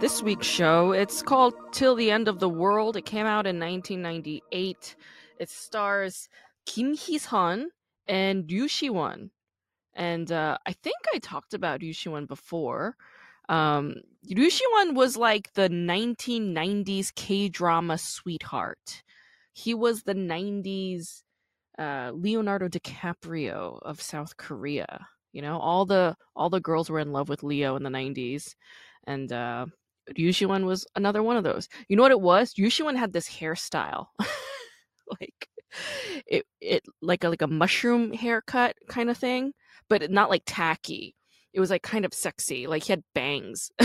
This week's show. It's called Till the End of the World. It came out in 1998. It stars Kim Hee-sun and Ryu Shi-won. And uh, I think I talked about Ryu Shi-won before. Um, Ryu Shi-won was like the 1990s K-drama sweetheart. He was the 90s uh, Leonardo DiCaprio of South Korea. You know, all the all the girls were in love with Leo in the 90s, and uh, Ryu Shi-won was another one of those. You know what it was? Ryu Shi-won had this hairstyle, like it it like a like a mushroom haircut kind of thing, but not like tacky. It was like kind of sexy. Like he had bangs.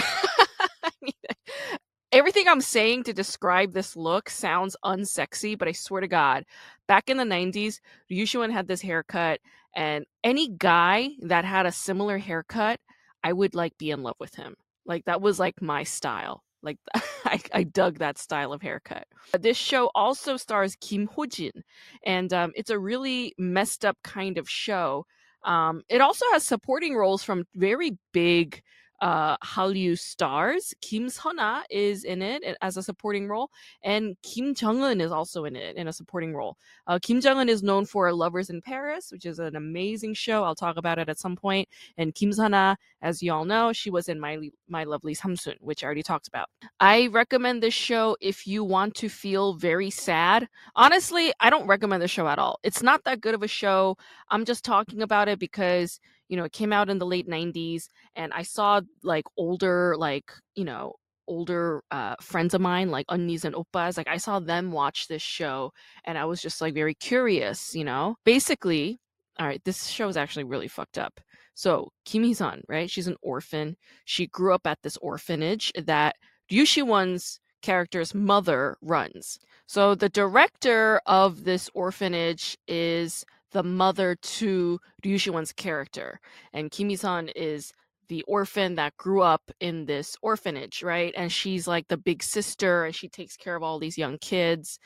Everything I'm saying to describe this look sounds unsexy, but I swear to God, back in the 90s, Ryu Shi-won had this haircut, and any guy that had a similar haircut, I would like be in love with him. Like that was like my style. Like I, I dug that style of haircut. This show also stars Kim Ho-jin, and um, it's a really messed up kind of show. Um, it also has supporting roles from very big uh, Hallyu stars. Kim Sun-a is in it as a supporting role, and Kim Jung-eun is also in it in a supporting role. Uh, Kim Jung-eun is known for Lovers in Paris, which is an amazing show. I'll talk about it at some point. And Kim Sun-a, as you all know, she was in My My Lovely Samsun, which I already talked about. I recommend this show if you want to feel very sad. Honestly, I don't recommend the show at all. It's not that good of a show. I'm just talking about it because you know it came out in the late 90s and i saw like older like you know older uh friends of mine like unnis and oppas like i saw them watch this show and i was just like very curious you know? Basically all right this show is actually really fucked up. So kim hee-sun right? She's an orphan. She grew up at this orphanage that Ryu Shi-won's character's mother runs. So the director of this orphanage is the mother to Ryu Shi-won's character, and Kim Hee-sun is the orphan that grew up in this orphanage, right? And she's like the big sister, and she takes care of all these young kids,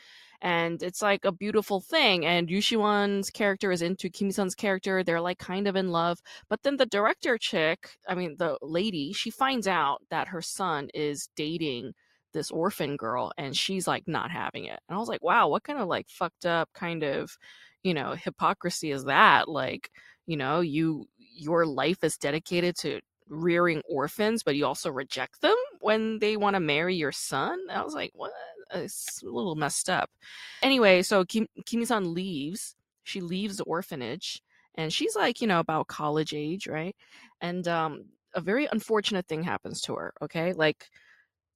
and it's like a beautiful thing. And Ryu Shi-won's character is into Kim Hee-sun's character; they're like kind of in love. But then the director chick, I mean the lady, she finds out that her son is dating this orphan girl and she's like not having it. And I was like, wow, what kind of like fucked up kind of, you know, hypocrisy is that? Like, you know, you your life is dedicated to rearing orphans, but you also reject them when they want to marry your son. I was like, what? It's a little messed up. Anyway, so Kim Kim Hee-sun leaves. She leaves the orphanage and she's like, you know, about college age, right? And um a very unfortunate thing happens to her, okay? Like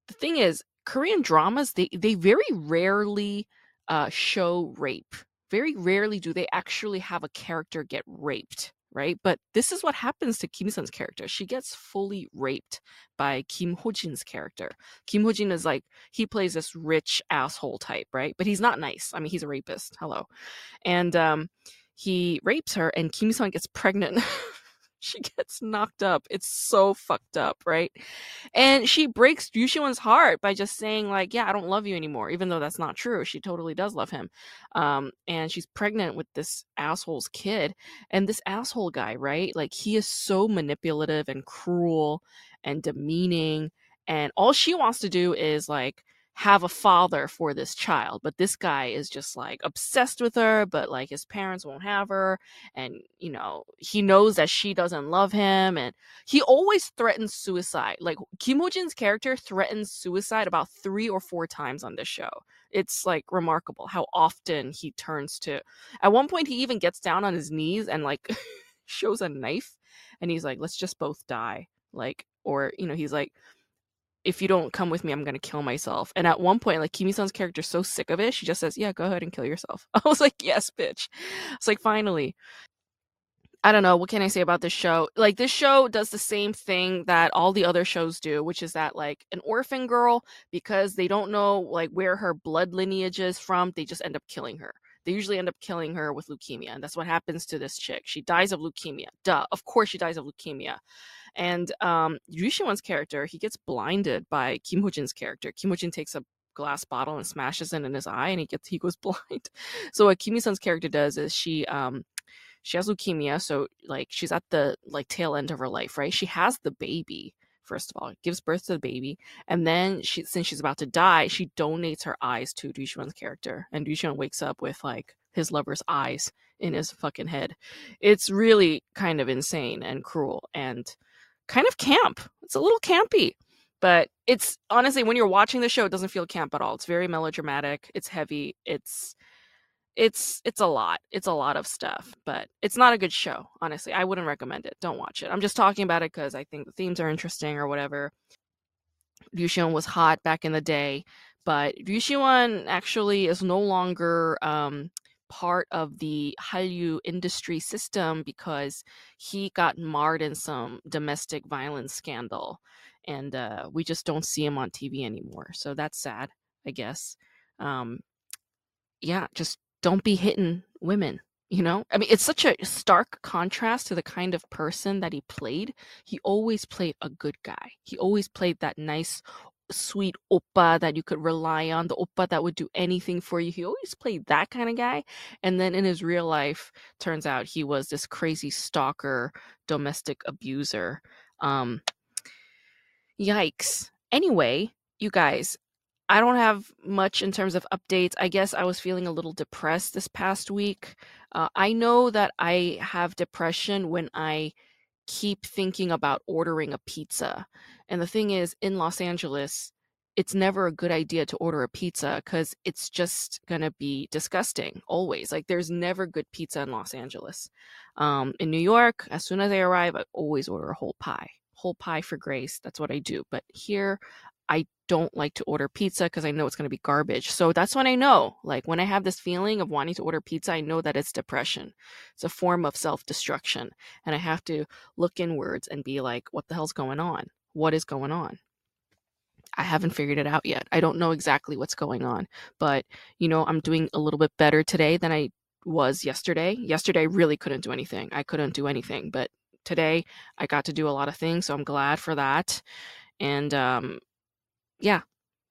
the thing is korean dramas they they very rarely uh show rape. Very rarely do they actually have a character get raped right? But this is what happens to kim sun's character. She gets fully raped by kim ho-jin's character. Kim ho-jin is like he plays this rich asshole type right? But he's not nice. I mean he's a rapist. Hello. And um he rapes her and kim sun gets pregnant she gets knocked up it's so fucked up right and she breaks Ryu Shi-won's heart by just saying like, "Yeah, I don't love you anymore," even though that's not true. She totally does love him. Um, and she's pregnant with this asshole's kid, and this asshole guy, right? Like he is so manipulative and cruel and demeaning, and all she wants to do is like have a father for this child but this guy is just like obsessed with her but like his parents won't have her and you know he knows that she doesn't love him and he always threatens suicide. Like Kim Ho-jin's character threatens suicide about three or four times on this show. It's like remarkable how often he turns to. At one point, he even gets down on his knees and like shows a knife, and he's like, "Let's just both die." Like, or you know, he's like, "If you don't come with me, I'm gonna kill myself." And at one point, like Kim Hee-sun's character's so sick of it, she just says, "Yeah, go ahead and kill yourself." I was like, "Yes, bitch." It's like finally. I don't know. What can I say about this show? Like, this show does the same thing that all the other shows do, which is that, like, an orphan girl, because they don't know, like, where her blood lineage is from, they just end up killing her. They usually end up killing her with leukemia. And that's what happens to this chick. She dies of leukemia. Duh. Of course, she dies of leukemia. And um, Ryu Shi-won's character, he gets blinded by Kim Ho-jin's character. Kim Ho-jin takes a glass bottle and smashes it in his eye and he gets he goes blind. So what Kim Hee-sun's character does is she um she has leukemia, so like she's at the like tail end of her life, right? She has the baby first of all, it gives birth to the baby, and then she since she's about to die, she donates her eyes to Ryu Shi-won's character, and Du Xuan wakes up with like his lover's eyes in his fucking head. It's really kind of insane and cruel and kind of camp. It's a little campy. But it's honestly when you're watching the show, it doesn't feel camp at all. It's very melodramatic. It's heavy. It's it's it's a lot. It's a lot of stuff, but it's not a good show. Honestly, I wouldn't recommend it. Don't watch it. I'm just talking about it because I think the themes are interesting or whatever. Ryu Shi-won was hot back in the day, but Ryu Shi-won actually is no longer um, part of the Hallyu industry system because he got marred in some domestic violence scandal, and uh, we just don't see him on TV anymore. So that's sad, I guess. Um, yeah, just don't be hitting women you know? I mean it's such a stark contrast to the kind of person that he played. He always played a good guy. He always played that nice sweet oppa that you could rely on the oppa that would do anything for you. He always played that kind of guy. And then in his real life turns out he was this crazy stalker domestic abuser. Um yikes. Anyway you guys I don't have much in terms of updates. I guess I was feeling a little depressed this past week. Uh, I know that I have depression when I keep thinking about ordering a pizza. And the thing is, in Los Angeles, it's never a good idea to order a pizza because it's just going to be disgusting always. Like, there's never good pizza in Los Angeles. Um, in New York, as soon as I arrive, I always order a whole pie whole pie for Grace. That's what I do. But here, I don't like to order pizza because I know it's going to be garbage. So that's when I know, like when I have this feeling of wanting to order pizza, I know that it's depression. It's a form of self destruction. And I have to look inwards and be like, what the hell's going on? What is going on? I haven't figured it out yet. I don't know exactly what's going on, but you know, I'm doing a little bit better today than I was yesterday. Yesterday, I really couldn't do anything. I couldn't do anything, but today I got to do a lot of things, so I'm glad for that. And um, yeah,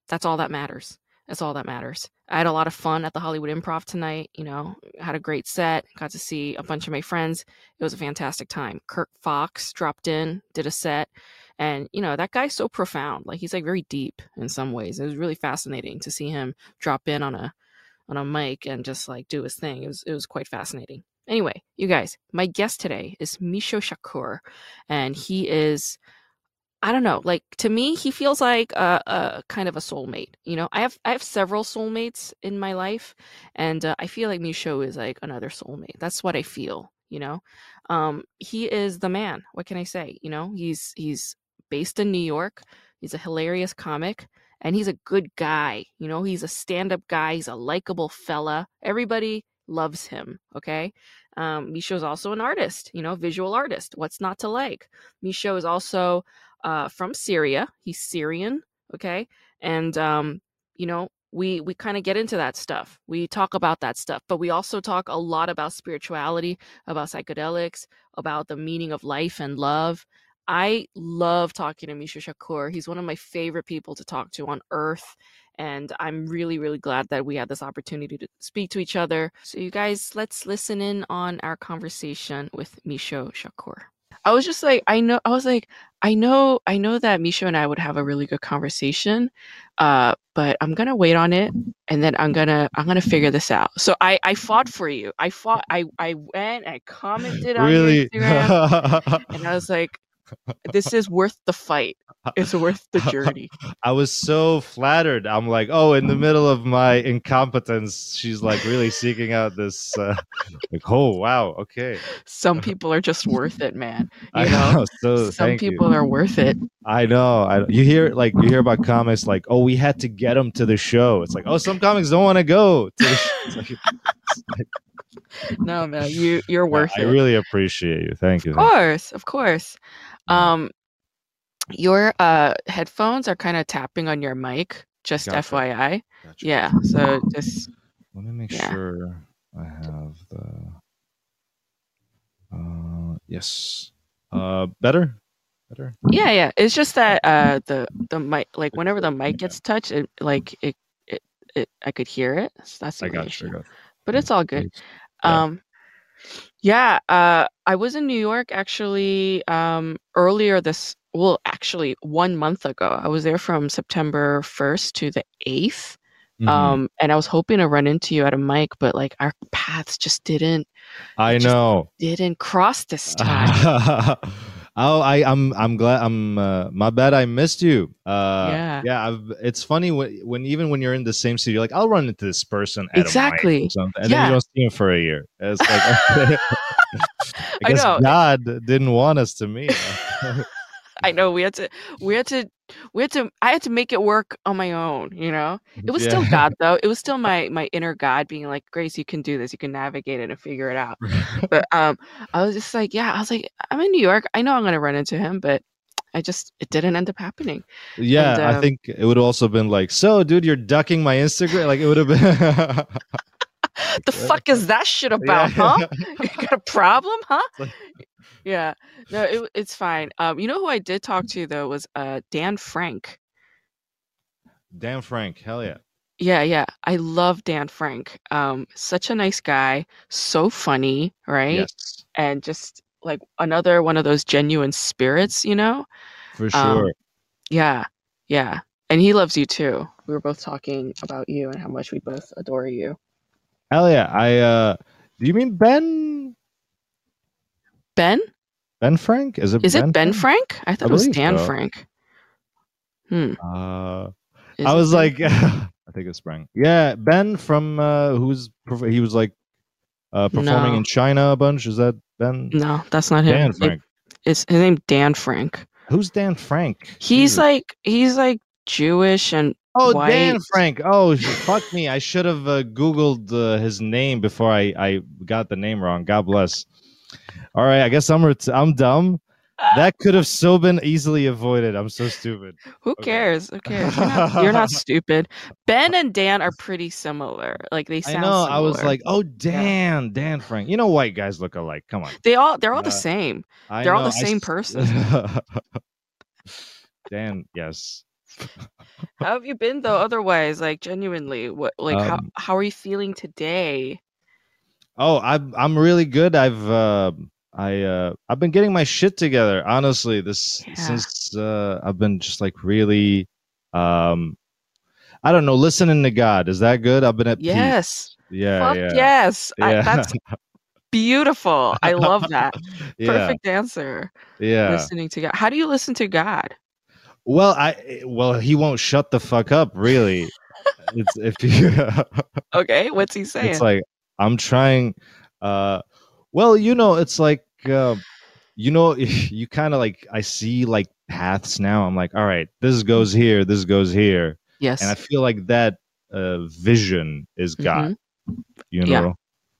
that's all that matters. That's all that matters. I had a lot of fun at the Hollywood Improv tonight. You know, had a great set. Got to see a bunch of my friends. It was a fantastic time. Kirk Fox dropped in, did a set, and you know that guy's so profound. Like he's like very deep in some ways. It was really fascinating to see him drop in on a on a mic and just like do his thing. It was it was quite fascinating. Anyway, you guys, my guest today is Misho Shakur, and he is I don't know. Like to me, he feels like a, a, kind of a soulmate. You know, I have I have several soulmates in my life, and uh, I feel like Misho is like another soulmate. That's what I feel. You know, um, he is the man. What can I say? You know, he's he's based in New York. He's a hilarious comic, and he's a good guy. You know, he's a stand up guy. He's a likable fella. Everybody loves him. Okay. Um, Misho is also an artist, you know, visual artist. What's not to like? Misho is also uh, from Syria. He's Syrian, okay? And um, you know, we we kind of get into that stuff. We talk about that stuff, but we also talk a lot about spirituality, about psychedelics, about the meaning of life and love. I love talking to Misho Shakur. He's one of my favorite people to talk to on earth. And I'm really, really glad that we had this opportunity to speak to each other. So, you guys, let's listen in on our conversation with Misho Shakur. I was just like, I know, I was like, I know, I know that Misho and I would have a really good conversation, uh, but I'm gonna wait on it, and then I'm gonna, I'm gonna figure this out. So I, I fought for you. I fought. I, I went. I commented on really? Instagram, and I was like, this is worth the fight. It's worth the journey. I was so flattered. I'm like, oh, in the middle of my incompetence, she's like really seeking out this. Uh, like, oh wow, okay. Some people are just worth it, man. You I know, know. So some people you. are worth it. I know. I, you hear like you hear about comics like, oh, we had to get them to the show. It's like, oh, some comics don't want to go to the show. It's like, it's like- no, man, you you're worth I it. I really appreciate you. Thank you. of course, of course. Um, your uh headphones are kind of tapping on your mic. Just Gotcha. FYI. Gotcha. Yeah. So just Let me make Yeah. sure I have the. Uh, yes. Uh, better. Better. yeah, yeah. It's just that uh the the mic like whenever the mic gets touched, it like it it, it I could hear it. So that's the I got you. But it's all good. Um yeah, uh I was in New York actually um earlier this well actually 1 month ago. I was there from September 1st to the 8th. Mhm. Um and I was hoping to run into you at a mic but like our paths just didn't I know. didn't cross this time. oh, I, I'm, I'm glad. I'm. Uh, my bad. I missed you. Uh, Yeah. yeah. I've, it's funny when, when even when you're in the same city, you're like, I'll run into this person at a Exactly. or something, and then you don't see him for a year. It's like. I I guess know. God didn't want us to meet. I know we had to we had to we had to I had to make it work on my own, you know? It was still God though. It was still my my inner God being like, Grace, you can do this. You can navigate it and figure it out. But um I was just like, yeah, I was like, I'm in New York. I know I'm gonna run into him, but I just it didn't end up happening. Yeah, And, I um, think it would also been like, so, dude, you're ducking my Instagram. Like it would have been. The fuck is that shit about, Yeah. huh? You got a problem, huh? Yeah. No, it, it's fine. Um, you know who I did talk to though was uh Dan Frank. Dan Frank, hell yeah. Yeah, yeah. I love Dan Frank. Um, such a nice guy, so funny, right? Yes, And just like another one of those genuine spirits, you know? for Um, sure. Yeah, yeah. And he loves you too. We were both talking about you and how much we both adore you. hell yeah. I. uh Do you mean Ben? Ben? Ben Frank? Is it? Is it Ben Frank? I thought it was Dan so. Frank. Hmm. Uh, I was Ben like, I think it's Frank. Yeah, Ben from uh who's he was like uh performing No. in China a bunch. Is that Ben? no, that's not him. Dan It- Frank. it's his name Dan Frank. Who's Dan Frank? He's Jesus. like he's like Jewish and Oh, Dan. Frank. Oh, fuck me. I should have uh, Googled uh, his name before I, I got the name wrong. God bless. All right. I guess I'm, ret- I'm dumb. That could have so been easily avoided. I'm so stupid. Who Okay. cares? Who cares? You're not, you're not stupid. Ben and Dan are pretty similar. Like they sound. I know. I was like, oh, Dan, Dan Frank. You know, white guys look alike. Come on. they all they're all the uh, same. I They're all the same s- person. Dan, yes. How have you been though? Otherwise, like genuinely, what like how Um, how are you feeling today? Oh, I'm I'm really good. I've uh, I uh, I've been getting my shit together. Honestly, this Yeah. since uh, I've been just like really, um, I don't know, listening to God. Is that good? I've been at peace. Yes. Yeah, Fuck yeah, yes. I, that's beautiful. I love that. yeah, Perfect answer. yeah. Listening to God. How do you listen to God? Well, I well he won't shut the fuck up. Really, it's if you. Okay, what's he saying? it's like i'm trying uh well you know it's like uh, you know you kind of like i see like paths now i'm like all right this goes here this goes here yes. and i feel like that uh vision is god you Yeah. know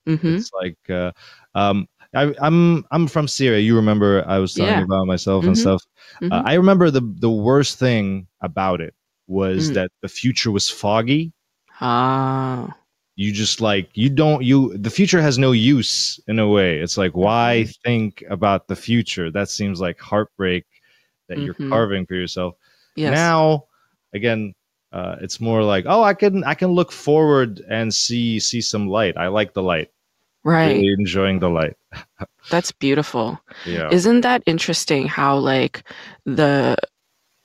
mm-hmm. it's like uh um I, I'm I'm from Syria. You remember I was talking Yeah. about myself and Mhm. stuff. Uh, I remember the the worst thing about it was Mm. that the future was foggy Ah. You just like you don't you the future has no use in a way it's like why Mm-hmm. think about the future that seems like heartbreak that you're Mhm. carving for yourself Yes. now again uh, it's more like oh i can i can look forward and see see some light i like the light right. really enjoying the light That's beautiful. yeah Isn't that interesting how like the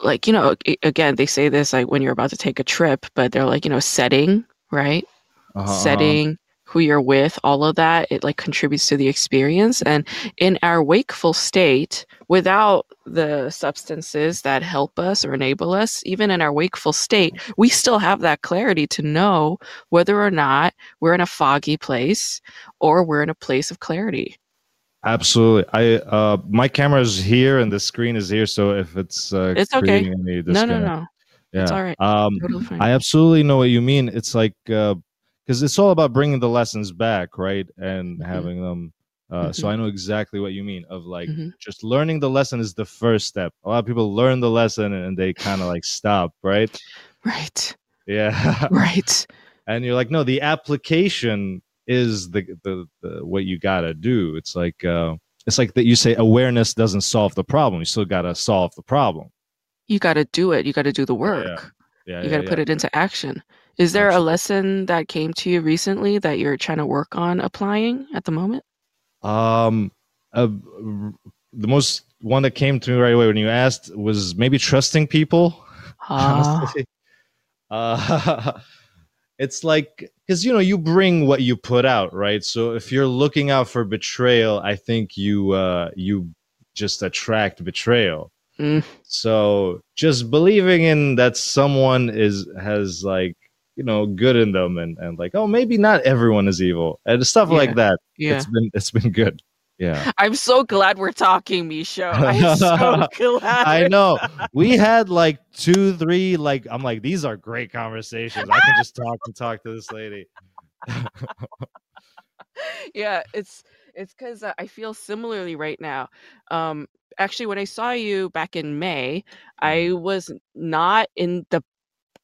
like you know again they say this like when you're about to take a trip but they're like you know setting, right? Uh-huh, uh-huh. Setting who you're with, all of that it like contributes to the experience and in our wakeful state without the substances that help us or enable us, even in our wakeful state, we still have that clarity to know whether or not we're in a foggy place or we're in a place of clarity. absolutely i uh my camera is here and the screen is here so if it's uh It's okay. No, no, no. yeah It's all right. um Totally. I absolutely know what you mean. It's like uh, because it's all about bringing the lessons back, right, and Mhm. having them. Uh, So Mhm. I know exactly what you mean. Of like Mhm. just learning the lesson is the first step. A lot of people learn the lesson and they kind of like stop, right? Right. Yeah, Right. and you're like, no, the application is the the, the what you gotta do. It's like uh, it's like that. You say awareness doesn't solve the problem. You still gotta solve the problem. You got to do it. You got to do the work. Yeah, yeah you yeah, got to put it into action. Is there a lesson that came to you recently that you're trying to work on applying at the moment? Um, uh, the most one that came to me right away when you asked was maybe trusting people. Ah. Uh, it's like because you know you bring what you put out, right? So if you're looking out for betrayal, I think you uh, you just attract betrayal. Mm. So just believing in that someone is has like you know good in them and and like oh maybe not everyone is evil and stuff Yeah. like that. yeah. It's been it's been good. Yeah. I'm so glad we're talking, misho I'm so glad. I know. We had like two, three, like I'm like, these are great conversations. I can just talk and talk to this lady. yeah, it's it's because uh, I feel similarly right now. Um, actually, when I saw you back in May, I was not in the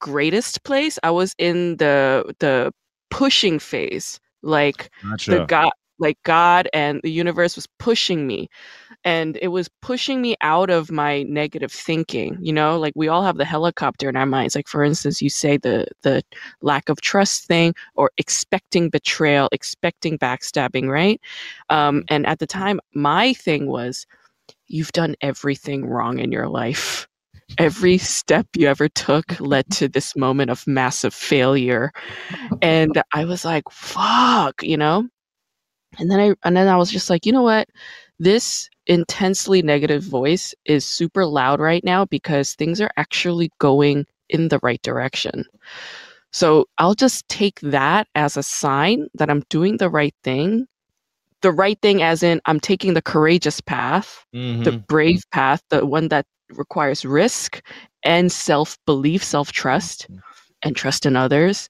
greatest place. I was in the the pushing phase, like the God, like God and the universe was pushing me, and it was pushing me out of my negative thinking. You know, like we all have the helicopter in our minds. Like for instance, you say the the lack of trust thing, or expecting betrayal, expecting backstabbing, right? Um, and at the time, my thing was, you've done everything wrong in your life. Every step you ever took led to this moment of massive failure. And I was like, fuck, you know? And then I and then I was just like, you know what? This intensely negative voice is super loud right now because things are actually going in the right direction. So I'll just take that as a sign that I'm doing the right thing. The right thing as in I'm taking the courageous path the Mhm. brave path, the one that requires risk and self belief, self trust, mm-hmm. and trust in others.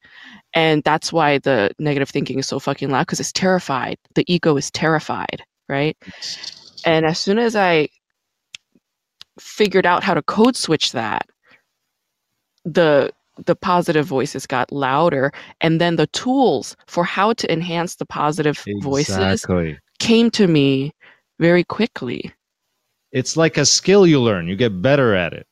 And that's why the negative thinking is so fucking loud because it's terrified. The ego is terrified, right? And as soon as I figured out how to code switch that, the the positive voices got louder and then the tools for how to enhance the positive voices came to me very quickly. It's like a skill you learn. You get better at it,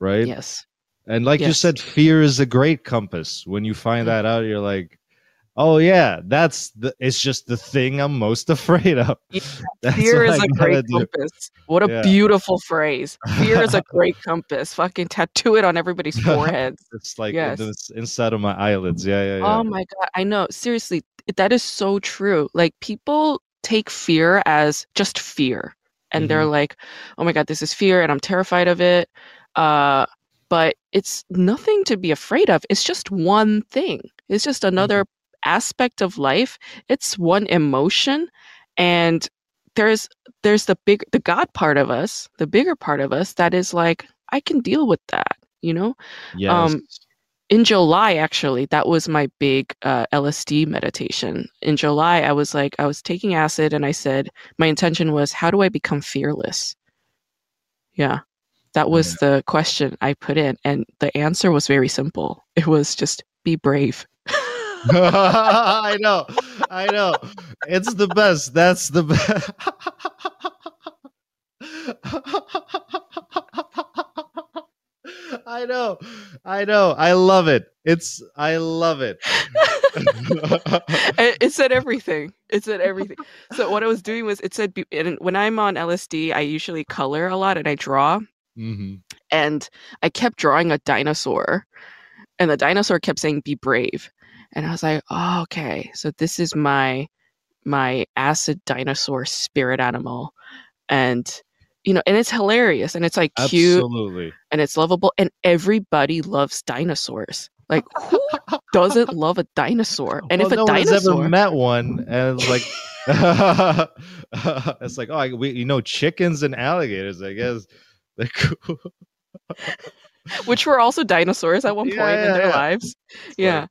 right? Yes. And like you said, fear is a great compass. When you find Mhm. that out, you're like, oh yeah, that's the. It's just the thing I'm most afraid of. Yeah, Fear is I a great do. compass. What a Yeah. beautiful phrase. Fear is a great compass. Fucking tattoo it on everybody's foreheads. It's like Yes. it's inside of my eyelids. Yeah, yeah, yeah. Oh my god, I know. Seriously, that is so true. Like people take fear as just fear. And they're like, "Oh my god, this is fear and I'm terrified of it." Uh but it's nothing to be afraid of. It's just one thing. It's just another aspect of life. It's one emotion and there's there's the big the god part of us, the bigger part of us that is like I can deal with that, you know? yes. um, in July, actually, that was my big uh, LSD meditation. In July, I was like, I was taking acid and I said, my intention was, how do I become fearless? Yeah, that was the question I put in. And the answer was very simple it was just be brave. I know. I know. It's the best. That's the best. I know. I know. I love it. It's I love it. it, said everything. It said everything. So what I was doing was it said and when I'm on LSD, I usually color a lot and I draw. hmm and I kept drawing a dinosaur, and the dinosaur kept saying "Be brave," and I was like, "Oh, okay, so this is my my acid dinosaur spirit animal," and you know, and it's hilarious, and it's like cute, Absolutely. and it's lovable, and everybody loves dinosaurs. Like, who doesn't love a dinosaur? And well, if a no dinosaur, ever met one, and it's like, it's like, oh, I, we, you know, chickens and alligators. I guess they're cool. which were also dinosaurs at one point in their yeah. lives, It's yeah.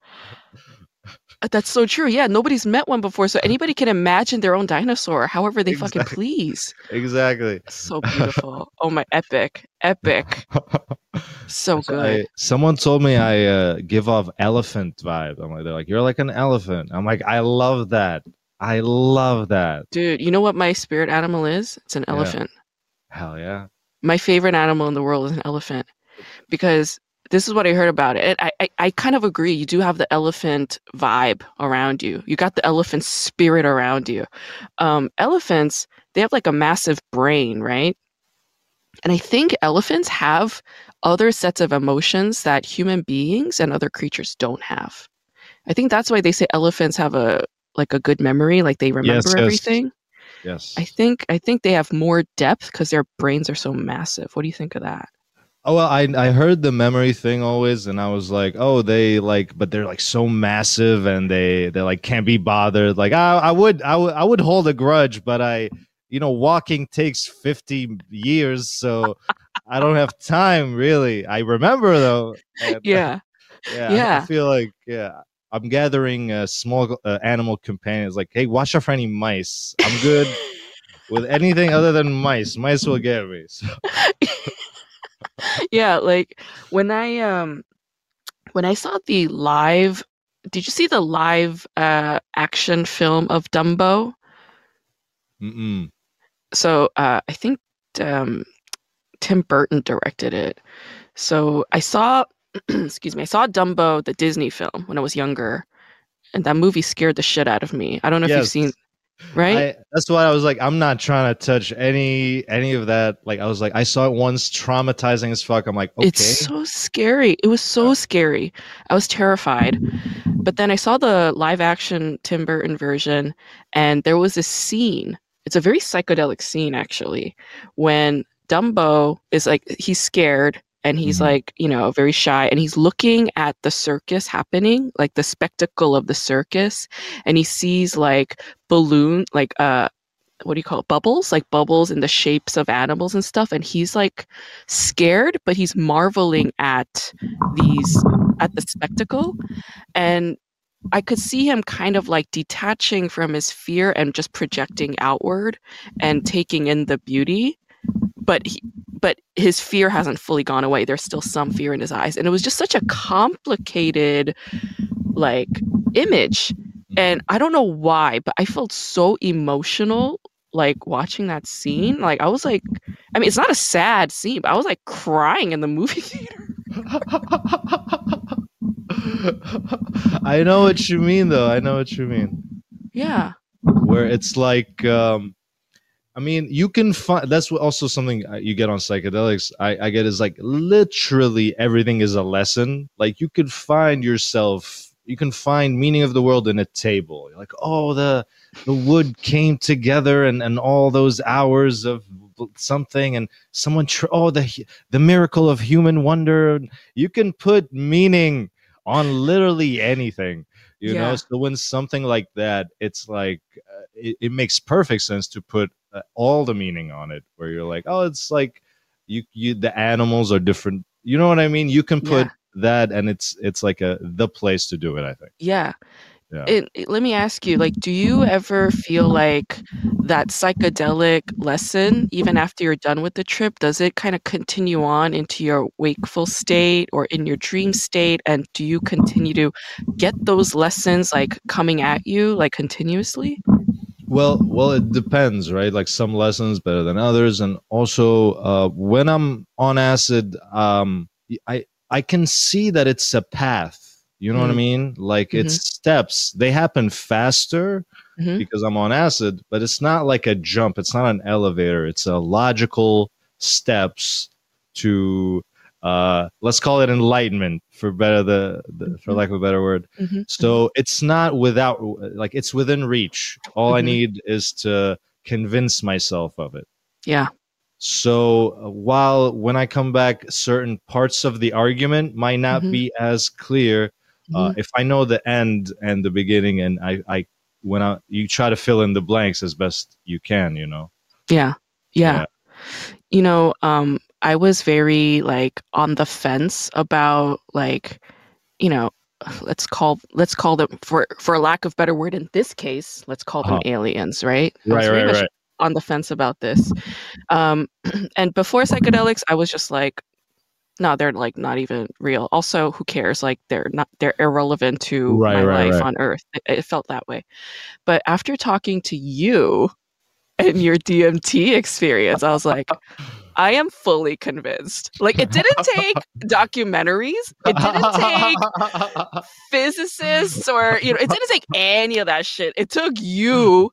That's so true. Yeah, nobody's met one before, so anybody can imagine their own dinosaur however they fucking please. exactly. So beautiful. oh my, epic, epic. So So good. I, someone told me I uh, give off elephant vibe. I'm like, they're like, you're like an elephant. I'm like, I love that. I love that. Dude, you know what my spirit animal is? It's an Yeah. elephant. Hell yeah. My favorite animal in the world is an elephant because this is what I heard about it. I, I, I kind of agree. You do have the elephant vibe around you. You got the elephant spirit around you. Um, elephants, they have like a massive brain, right? And I think elephants have other sets of emotions that human beings and other creatures don't have. I think that's why they say elephants have a like a good memory, like they remember yes. everything. Yes. I think I think they have more depth because their brains are so massive. What do you think of that? Oh well, I I heard the memory thing always, and I was like, oh, they like, but they're like so massive, and they they like can't be bothered. Like I I would I would I would hold a grudge, but I you know walking takes fifty years, so I don't have time really. I remember though. and, Yeah. yeah, I- Yeah. I feel like yeah. I'm gathering uh, small uh, animal companions. Like, hey, watch out for any mice. I'm good with anything other than mice. Mice will get me. So, yeah, like when I um when I saw the live did you see the live uh action film of Dumbo? mm-mm. So uh I think um Tim Burton directed it. So I saw excuse me, I saw Dumbo the Disney film when I was younger. And that movie scared the shit out of me. I don't know if you've seen right? I, that's why I was like, I'm not trying to touch any any of that. Like, I was like, I saw it once, traumatizing as fuck. I'm like, okay, It's so scary. It was so uh, scary. I was terrified. But then I saw the live action Tim Burton version, and there was a scene. It's a very psychedelic scene, actually, when Dumbo is like, he's scared and he's Mhm. like, you know, very shy, and he's looking at the circus happening, like the spectacle of the circus, and he sees like balloon, like, uh, what do you call it? Bubbles, like bubbles in the shapes of animals and stuff. And he's like scared, but he's marveling at these, at the spectacle. And I could see him kind of like detaching from his fear and just projecting outward and taking in the beauty. But he, but his fear hasn't fully gone away. There's still some fear in his eyes. And it was just such a complicated like image. And I don't know why, but I felt so emotional like watching that scene. Like I was like I mean it's not a sad scene, but I was like crying in the movie theater. I know what you mean, though. I know what you mean. Yeah. Where it's like, um, I mean, you can find. That's also something uh, you get on psychedelics. I, I get is like literally everything is a lesson. Like you could find yourself. You can find meaning of the world in a table. You're like, oh, the the wood came together, and and all those hours of something, and someone. Tr- oh, the the miracle of human wonder. You can put meaning on literally anything you know Yeah. so when something like that it's like uh, it, it makes perfect sense to put uh, all the meaning on it where you're like oh it's like you you the animals are different you know what i mean you can put Yeah. that and it's it's like a the place to do it i think Yeah. Yeah. It, it- let me ask you, like, do you ever feel like that psychedelic lesson, even after you're done with the trip, does it kind of continue on into your wakeful state or in your dream state? And do you continue to get those lessons like coming at you like continuously? Well, well, it depends, right? Like some lessons better than others, and also uh, when I'm on acid, um, I I can see that it's a path. You know what I Mm. mean? Like it's steps. They happen faster Mhm. because I'm on acid, but it's not like a jump. It's not an elevator. It's a logical steps to uh, let's call it enlightenment for better the, the for Mhm. lack of a better word. Mhm. So it's not without like it's within reach. All I need is to convince myself of it. Yeah. So uh, while when I come back, certain parts of the argument might not Mhm. be as clear. Uh, Mhm. if I know the end and the beginning, and I, I when I you try to fill in the blanks as best you can, you know. Yeah. Yeah. Yeah. You know, um, I was very like on the fence about like, you know, let's call let's call them for for lack of better word in this case let's call them Uh-huh. aliens right Right, right, right. on the fence about this um and before psychedelics i was just like no they're like not even real also who cares like they're not they're irrelevant to Right, my right, life right. on earth it, it felt that way but after talking to you and your dmt experience i was like I am fully convinced. Like it didn't take documentaries. It didn't take physicists or you know, it didn't take any of that shit. It took you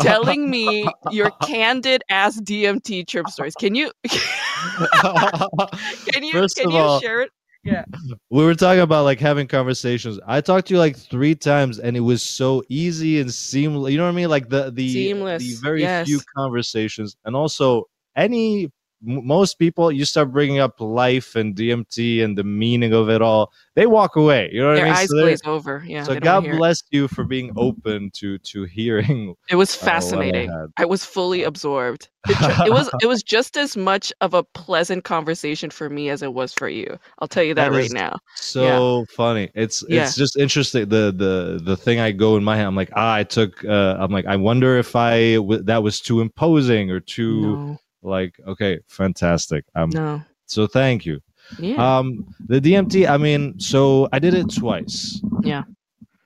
telling me your candid ass DMT trip stories. Can you can you First can you all- share it? Yeah. we were talking about like having conversations. I talked to you like three times, and it was so easy and seamless. You know what I mean? Like the the Seamless, the very yes. few conversations, and also any m- most people you start bringing up life and DMT and the meaning of it all, they walk away. You know what Their I mean? eyes So glaze over. Yeah. so God hear it. bless you for being open to to hearing. It was uh, I fascinating. I was fully absorbed. It, ju- it was it was just as much of a pleasant conversation for me as it was for you. I'll tell you that, That right now. so funny. It's Yeah. it's just interesting. The the the thing I go in my head. I'm like, ah, I took. Uh, I'm like, I wonder if I w- that was too imposing or too No, like. Okay, fantastic. Um, no. so thank you. Yeah. Um, the DMT. I mean, so I did it twice. Yeah.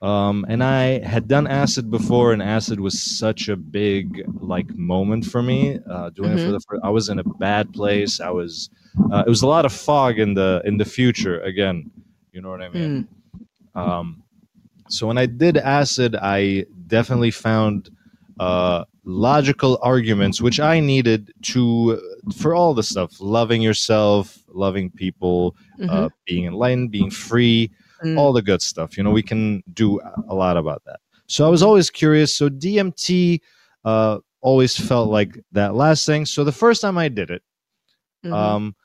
Um, and I had done acid before, and acid was such a big like moment for me. Uh, doing it for Mhm. the first, I was in a bad place. I was. Uh, it was a lot of fog in the in the future. Again, you know what I mean. Mm. Um, so when I did acid, I definitely found uh, logical arguments which I needed to for all the stuff: loving yourself, loving people, Mhm. uh, being enlightened, being free, Mm. all the good stuff. You know, we can do a lot about that. So I was always curious. So DMT uh, always felt like that last thing. So the first time I did it, Mhm. um,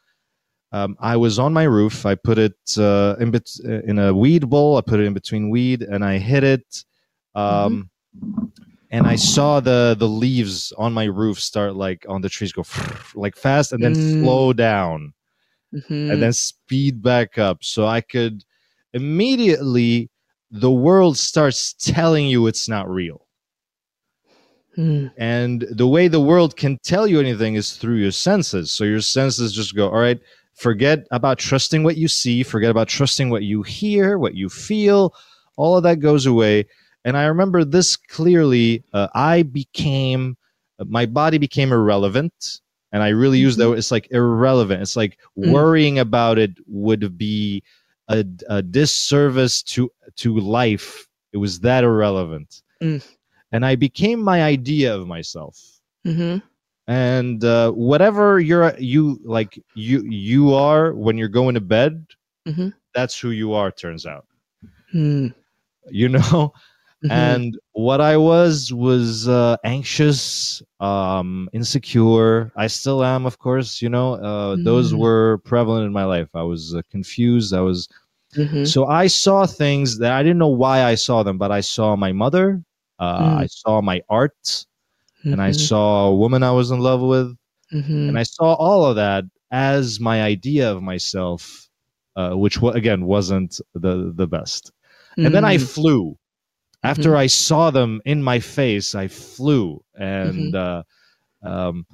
um, I was on my roof. I put it uh, in bet- in a weed bowl. I put it in between weed, and I hit it. Um, And I saw the the leaves on my roof start like on the trees go like fast, and then Mm. slow down, Mhm. and then speed back up. So I could immediately the world starts telling you it's not real. Mm. And the way the world can tell you anything is through your senses. So your senses just go, all right, forget about trusting what you see, forget about trusting what you hear, what you feel. All of that goes away. And I remember this clearly. Uh, I became, my body became irrelevant. And I really use that. It's like irrelevant. It's like Mm. worrying about it would be a, a disservice to to life. It was that irrelevant. Mm. And I became my idea of myself Mhm. and uh, whatever you're you like you you are when you're going to bed Mhm. that's who you are turns out Mm. you know Mhm. and what i was was uh, anxious um insecure i still am of course you know uh, those Mm. were prevalent in my life i was uh, confused i was Mhm. so i saw things that i didn't know why i saw them but i saw my mother uh, Mm. i saw my art and i Mhm. saw a woman i was in love with and I saw all of that as my idea of myself, uh, which again wasn't the the best. And then I Mm. flew. After I saw them in my face, I flew, and uh, um,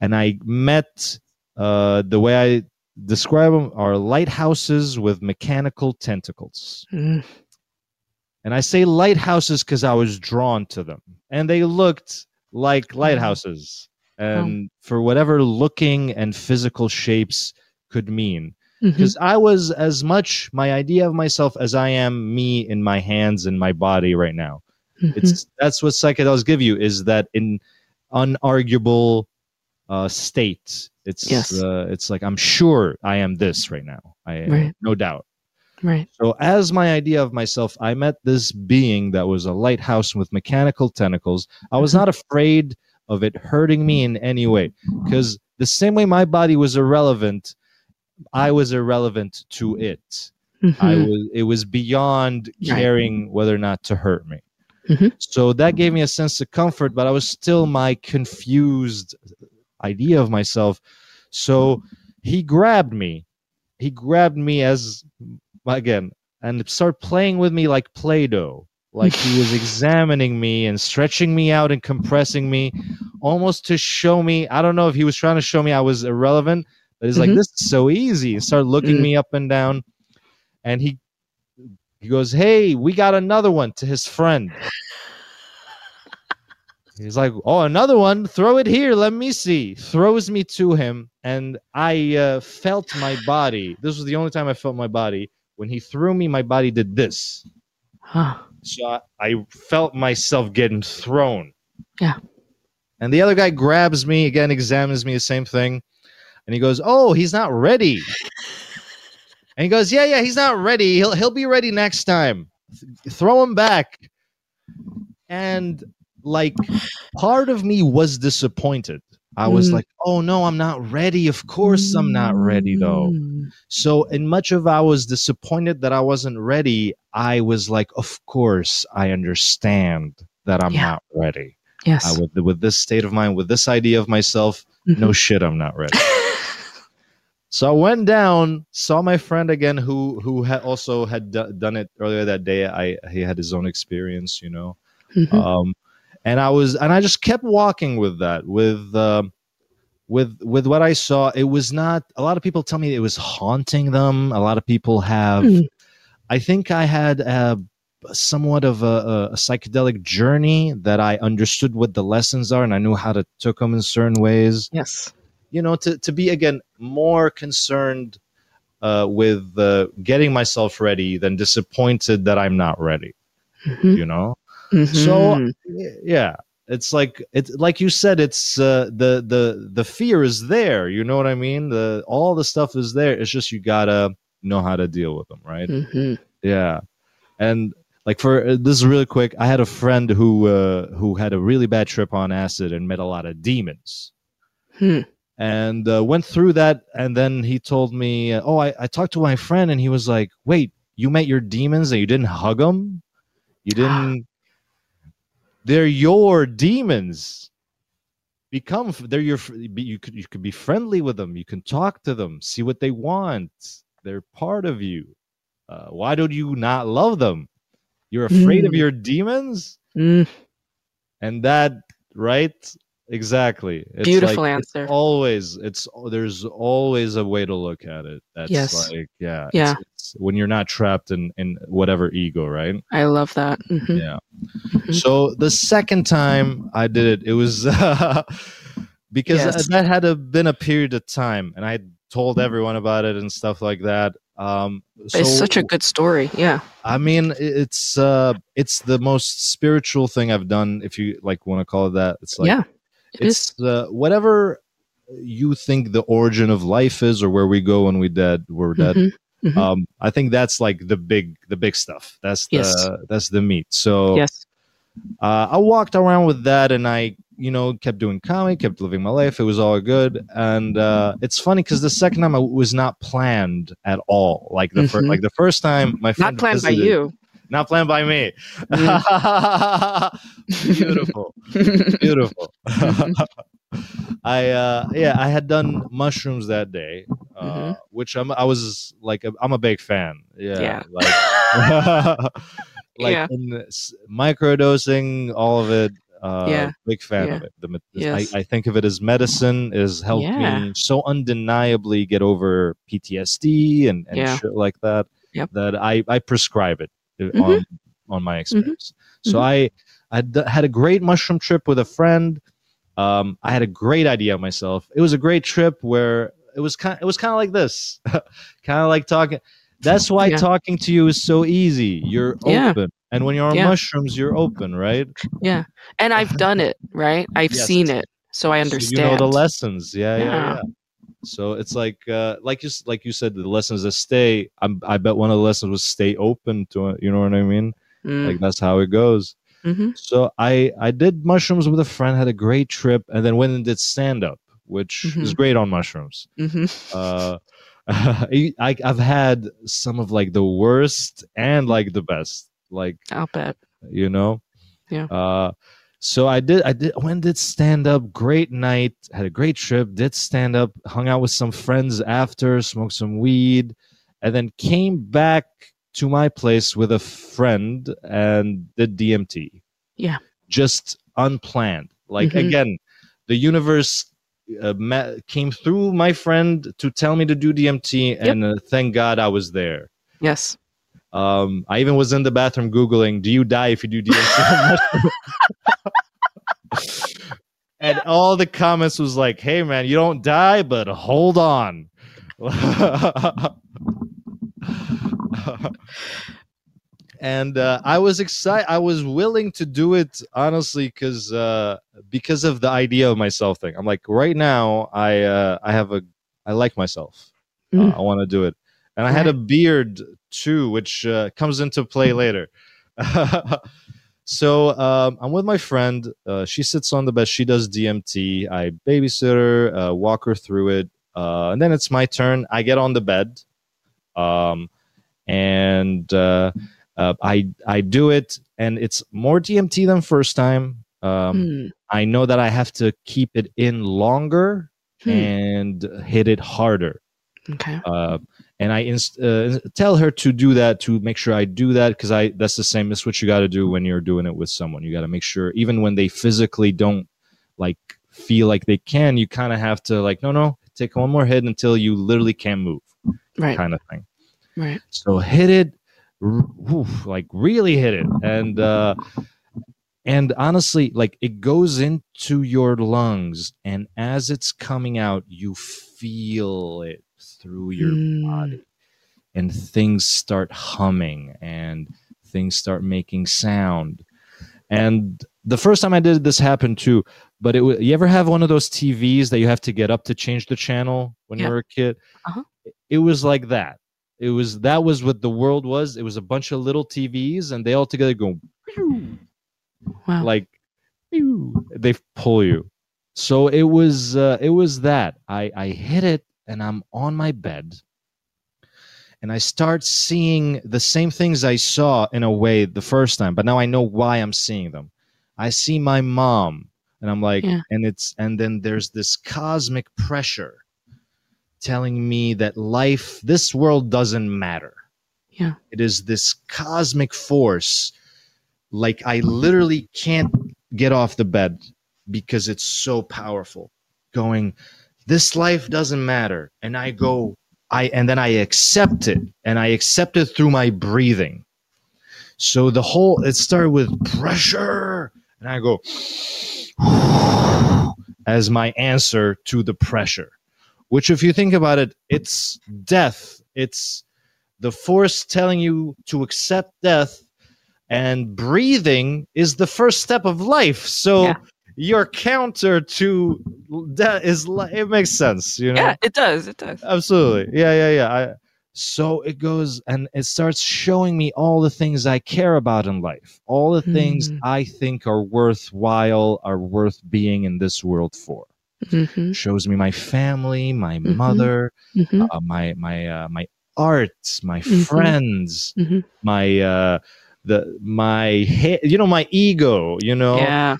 and I met uh, the way I describe them are lighthouses with mechanical tentacles. Mm. And I say lighthouses because I was drawn to them, and they looked like Oh. lighthouses, and for whatever looking and physical shapes could mean. Mhm. Because I was as much my idea of myself as I am me in my hands and my body right now. Mhm. It's that's what psychedelics give you is that in unarguable uh, state. It's Yes. uh, it's like I'm sure I am this right now. I Right. no doubt. right. So, as my idea of myself, I met this being that was a lighthouse with mechanical tentacles. I was not afraid of it hurting me in any way because the same way my body was irrelevant, I was irrelevant to it. I Mhm. was it was beyond caring whether or not to hurt me. Mhm. So that gave me a sense of comfort, but I was still my confused idea of myself. So he grabbed me. He grabbed me as again, and started playing with me like Play-Doh. Like he was examining me and stretching me out and compressing me, almost to show me. I don't know if he was trying to show me I was irrelevant, but he's like, Mhm. "This is so easy." And started looking Mm. me up and down, and he he goes, "Hey, we got another one." To his friend, he's like, "Oh, another one? Throw it here. Let me see." Throws me to him, and I uh, felt my body. This was the only time I felt my body. When he threw me, my body did this. Huh. So I, I felt myself getting thrown. Yeah. And the other guy grabs me again, examines me, the same thing. And he goes, Oh, he's not ready. and he goes, Yeah, yeah, he's not ready. He'll he'll be ready next time. Th- throw him back. And like part of me was disappointed. I was Mm. like, oh no, I'm not ready. Of course I'm not ready though. Mm. So, in much of I was disappointed that I wasn't ready, I was like, of course, I understand that I'm Yeah. not ready. Yes. I, with, with this state of mind, with this idea of myself, no Mhm. shit, I'm not ready. so I went down, saw my friend again, who who had also had do- done it earlier that day. I he had his own experience, you know Mhm. um, and I was and I just kept walking with that with um with with what I saw. It was not a lot of people tell me it was haunting them. A lot of people have. Hmm. I think I had a, somewhat of a, a psychedelic journey that I understood what the lessons are and I knew how to took them in certain ways. yes. You know, to to be again more concerned. Uh, with uh, getting myself ready than disappointed that I'm not ready, Mhm. you know. Mhm. So yeah, it's like it's like you said. It's uh, the the the fear is there. You know what I mean? The all the stuff is there. It's just you gotta know how to deal with them, right? Mhm. Yeah, and like for uh, this is really quick. I had a friend who uh, who had a really bad trip on acid and met a lot of demons. Hmm. And uh, went through that, and then he told me, "Oh, I, I talked to my friend, and he was like, wait, you met your demons, and you didn't hug them, you didn't they're your demons. Become they're your you could you could be friendly with them you can talk to them see what they want. They're part of you. Uh, why don't you not love them you're afraid of Mm. your demons Mm. and that right exactly it's Beautiful like, answer. it's always it's there's always a way to look at it that's Yes. like yeah Yeah. it's, when you're not trapped in in whatever ego right I love that. Mhm. yeah Mhm. so the second time I did it, it was because Yes. that had a, been a period of time, and I told everyone about it and stuff like that. Um, so it's such a good story. Yeah. I mean, it's uh, it's the most spiritual thing I've done, if you like want to call it that. It's like yeah. It it's uh, whatever you think the origin of life is, or where we go when we dead, we're dead. Mhm. Mhm. Um, I think that's like the big, the big stuff. That's the Yes. that's the meat. So yes. uh, I walked around with that and I, you know, kept doing comedy, kept living my life. It was all good. And uh, it's funny because the second time I was not planned at all. Like the first, Mhm. like the first time, my friend Not planned by you. Not planned by me. beautiful, beautiful. I uh yeah, I had done mushrooms that day, uh, Mhm. which I'm I was like a, I'm a big fan. Yeah, Yeah. like like Yeah. in s- microdosing, all of it. Uh, Yeah. big fan Yeah. of it. The, Yes. I, I think of it as medicine. It has helped Yeah. me so undeniably get over PTSD and, and shit like that. Yep. That I I prescribe it Mhm. on on my experience. So Mhm. I I d- had a great mushroom trip with a friend. Um, I had a great idea myself. It was a great trip where it was kind. It was kind of like this, kind of like talking. That's why Yeah. talking to you is so easy. You're Yeah. open, and when you're on Yeah. mushrooms, you're open, right? Yeah. And I've done it, right? I've Yes. seen it. So I So understand. you know the lessons. Yeah, yeah, Yeah. So it's like, uh, like you, like you said, the lessons that stay. I'm, I bet one of the lessons was stay open to it. You know what I mean? Mm. Like that's how it goes. Mhm. So I I did mushrooms with a friend, had a great trip, and then went and did stand up, which is Mhm. great on mushrooms. Mhm. Uh, I, I've had some of like the worst and like the best, like I'll bet. you know. Yeah. Uh, so I did. I did. When did stand up? Great night. Had a great trip. Did stand up. Hung out with some friends after. Smoked some weed, and then came back to my place with a friend and did DMT. Yeah. Just unplanned. Like Mhm. again, the universe uh, ma- came through my friend to tell me to do DMT, and uh, thank God I was there. Yes. Um, I even was in the bathroom googling, "Do you die if you do DMT?" and all the comments was like, "Hey man, you don't die, but hold on." and uh, I was excited. I was willing to do it honestly because uh, because of the idea of myself thing. I'm like, right now, I uh, I have a I like myself. Mm. I want to do it, and I had a beard too, which uh, comes into play later. so um, I'm with my friend. Uh, she sits on the bed. She does DMT. I babysit her, uh, walk her through it, uh, and then it's my turn. I get on the bed, um, and uh, uh, I I do it, and it's more DMT than first time. Um, Mm. I know that I have to keep it in longer Hmm. and hit it harder Okay. uh, and I inst- uh, tell her to do that to make sure I do that because I that's the same. That's what you got to do when you're doing it with someone. You got to make sure even when they physically don't like feel like they can, you kind of have to like no no take one more hit until you literally can't move, Right. kind of thing. Right. So hit it, oof, like really hit it, and uh, and honestly, like it goes into your lungs, and as it's coming out, you feel it through your Mm. body, and things start humming, and things start making sound. And the first time I did this happened too. But it, you ever have one of those TVs that you have to get up to change the channel when Yeah. you were a kid? Uh-huh. It was like that it was that was what the world was it was a bunch of little tvs and they all together go Wow. like they pull you so it was uh, it was that i i hit it and i'm on my bed and i start seeing the same things i saw in a way the first time but now i know why i'm seeing them i see my mom and i'm like Yeah. and it's and then there's this cosmic pressure telling me that life this world doesn't matter Yeah. it is this cosmic force like i literally can't get off the bed because it's so powerful going this life doesn't matter. And i go mm-hmm. i and then i accept it and i accept it through my breathing. So the whole it started with pressure and i go as my answer to the pressure which if you think about it it's death. It's the force telling you to accept death and breathing is the first step of life. So Yeah. Your counter to that is li- it makes sense you know yeah, it does. It does. absolutely yeah yeah yeah I, so it goes and it starts showing me all the things i care about in life all the things Mm. i think are worthwhile are worth being in this world for Mm-hmm. shows me my family my Mhm. mother Mm-hmm. uh, my my uh, my art my Mhm. friends Mhm. my uh the my you know my ego you know Yeah.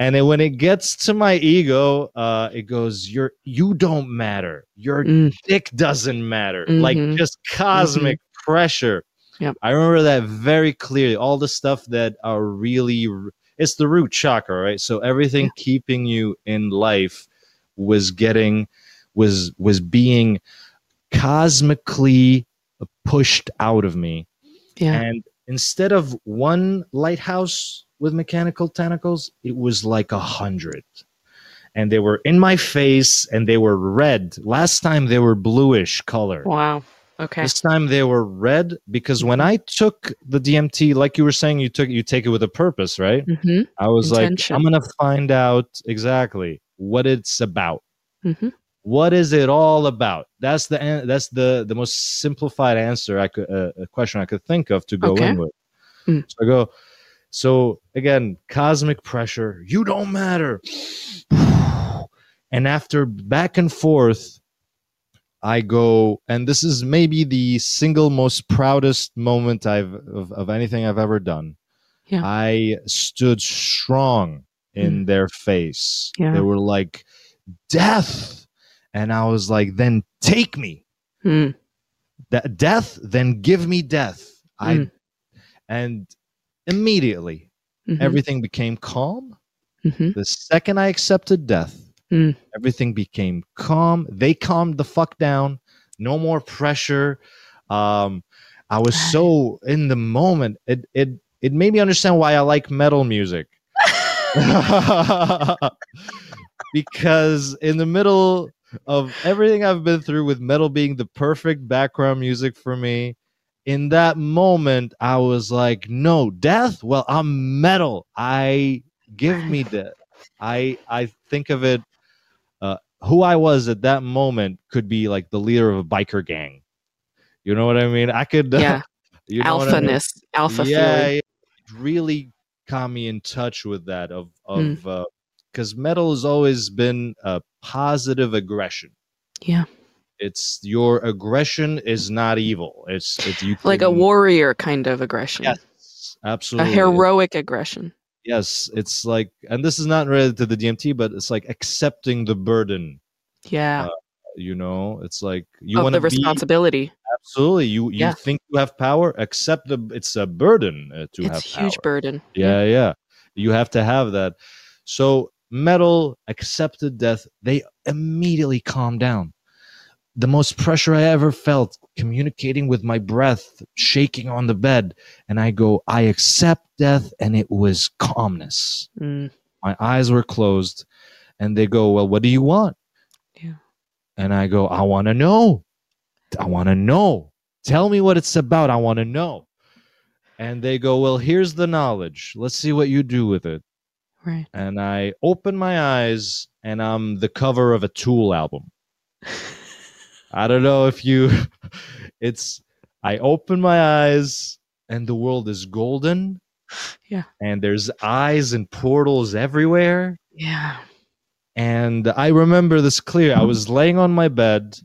And then when it gets to my ego uh it goes you're you don't matter your Mm. dick doesn't matter like Mhm. just cosmic pressure Yep. i remember that very clearly all the stuff that are really it's the root chakra right so everything keeping you in life was getting was was being cosmically pushed out of me Yeah. and instead of one lighthouse with mechanical tentacles, it was like a hundred. And they were in my face and they were red. Last time they were bluish color. Wow. Okay. This time they were red because when I took the DMT, like you were saying, you took you take it with a purpose, right? Mm-hmm. I was Intention. like, I'm gonna find out exactly what it's about. Mm-hmm. What is it all about? That's the that's the the most simplified answer I could uh, a question I could think of to go Okay. in with. Mm. So I go. So again, cosmic pressure. You don't matter. And after back and forth, I go, and this is maybe the single most proudest moment I've of, of anything I've ever done. Yeah. I stood strong in their face. Yeah. They were like, death. And I was like, then take me. Mm. That death, then give me death. I Mm. and immediately Mhm. everything became calm. Mhm. The second I accepted death, Mm. everything became calm. They calmed the fuck down. No more pressure. Um, I was so in the moment. It it it made me understand why I like metal music. because in the middle of everything I've been through with metal being the perfect background music for me, in that moment I was like, no, death? Well, I'm metal. I give me death. I I think of it uh, who I was at that moment could be like the leader of a biker gang. You know what I mean? I could Yeah. you know what I mean? Alpha yeah, yeah, it really got me in touch with that of Mm. of because metal has always been a positive aggression. Yeah. It's your aggression is not evil. It's it's you Like a warrior kind of aggression. Yes, absolutely. A heroic aggression. Yes, it's like, and this is not related to the DMT, but it's like accepting the burden. Yeah. You know, it's like you want the to be responsibility. absolutely. You you Yeah. think you have power, accept the. It's a burden uh, to It's have a huge power. burden. yeah yeah you have to have that so metal accepted death they immediately calmed down the most pressure i ever felt communicating with my breath shaking on the bed and i go i accept death and it was calmness. Mm. my eyes were closed and they go well what do you want? Yeah. and i go i want to know. I want to know. Tell me what it's about. I want to know. And they go well here's the knowledge. Let's see what you do with it. Right. and i open my eyes and i'm the cover of a tool album i don't know if you it's i open my eyes and the world is golden Yeah. and there's eyes and portals everywhere Yeah. and I remember this clear. I was laying on my bed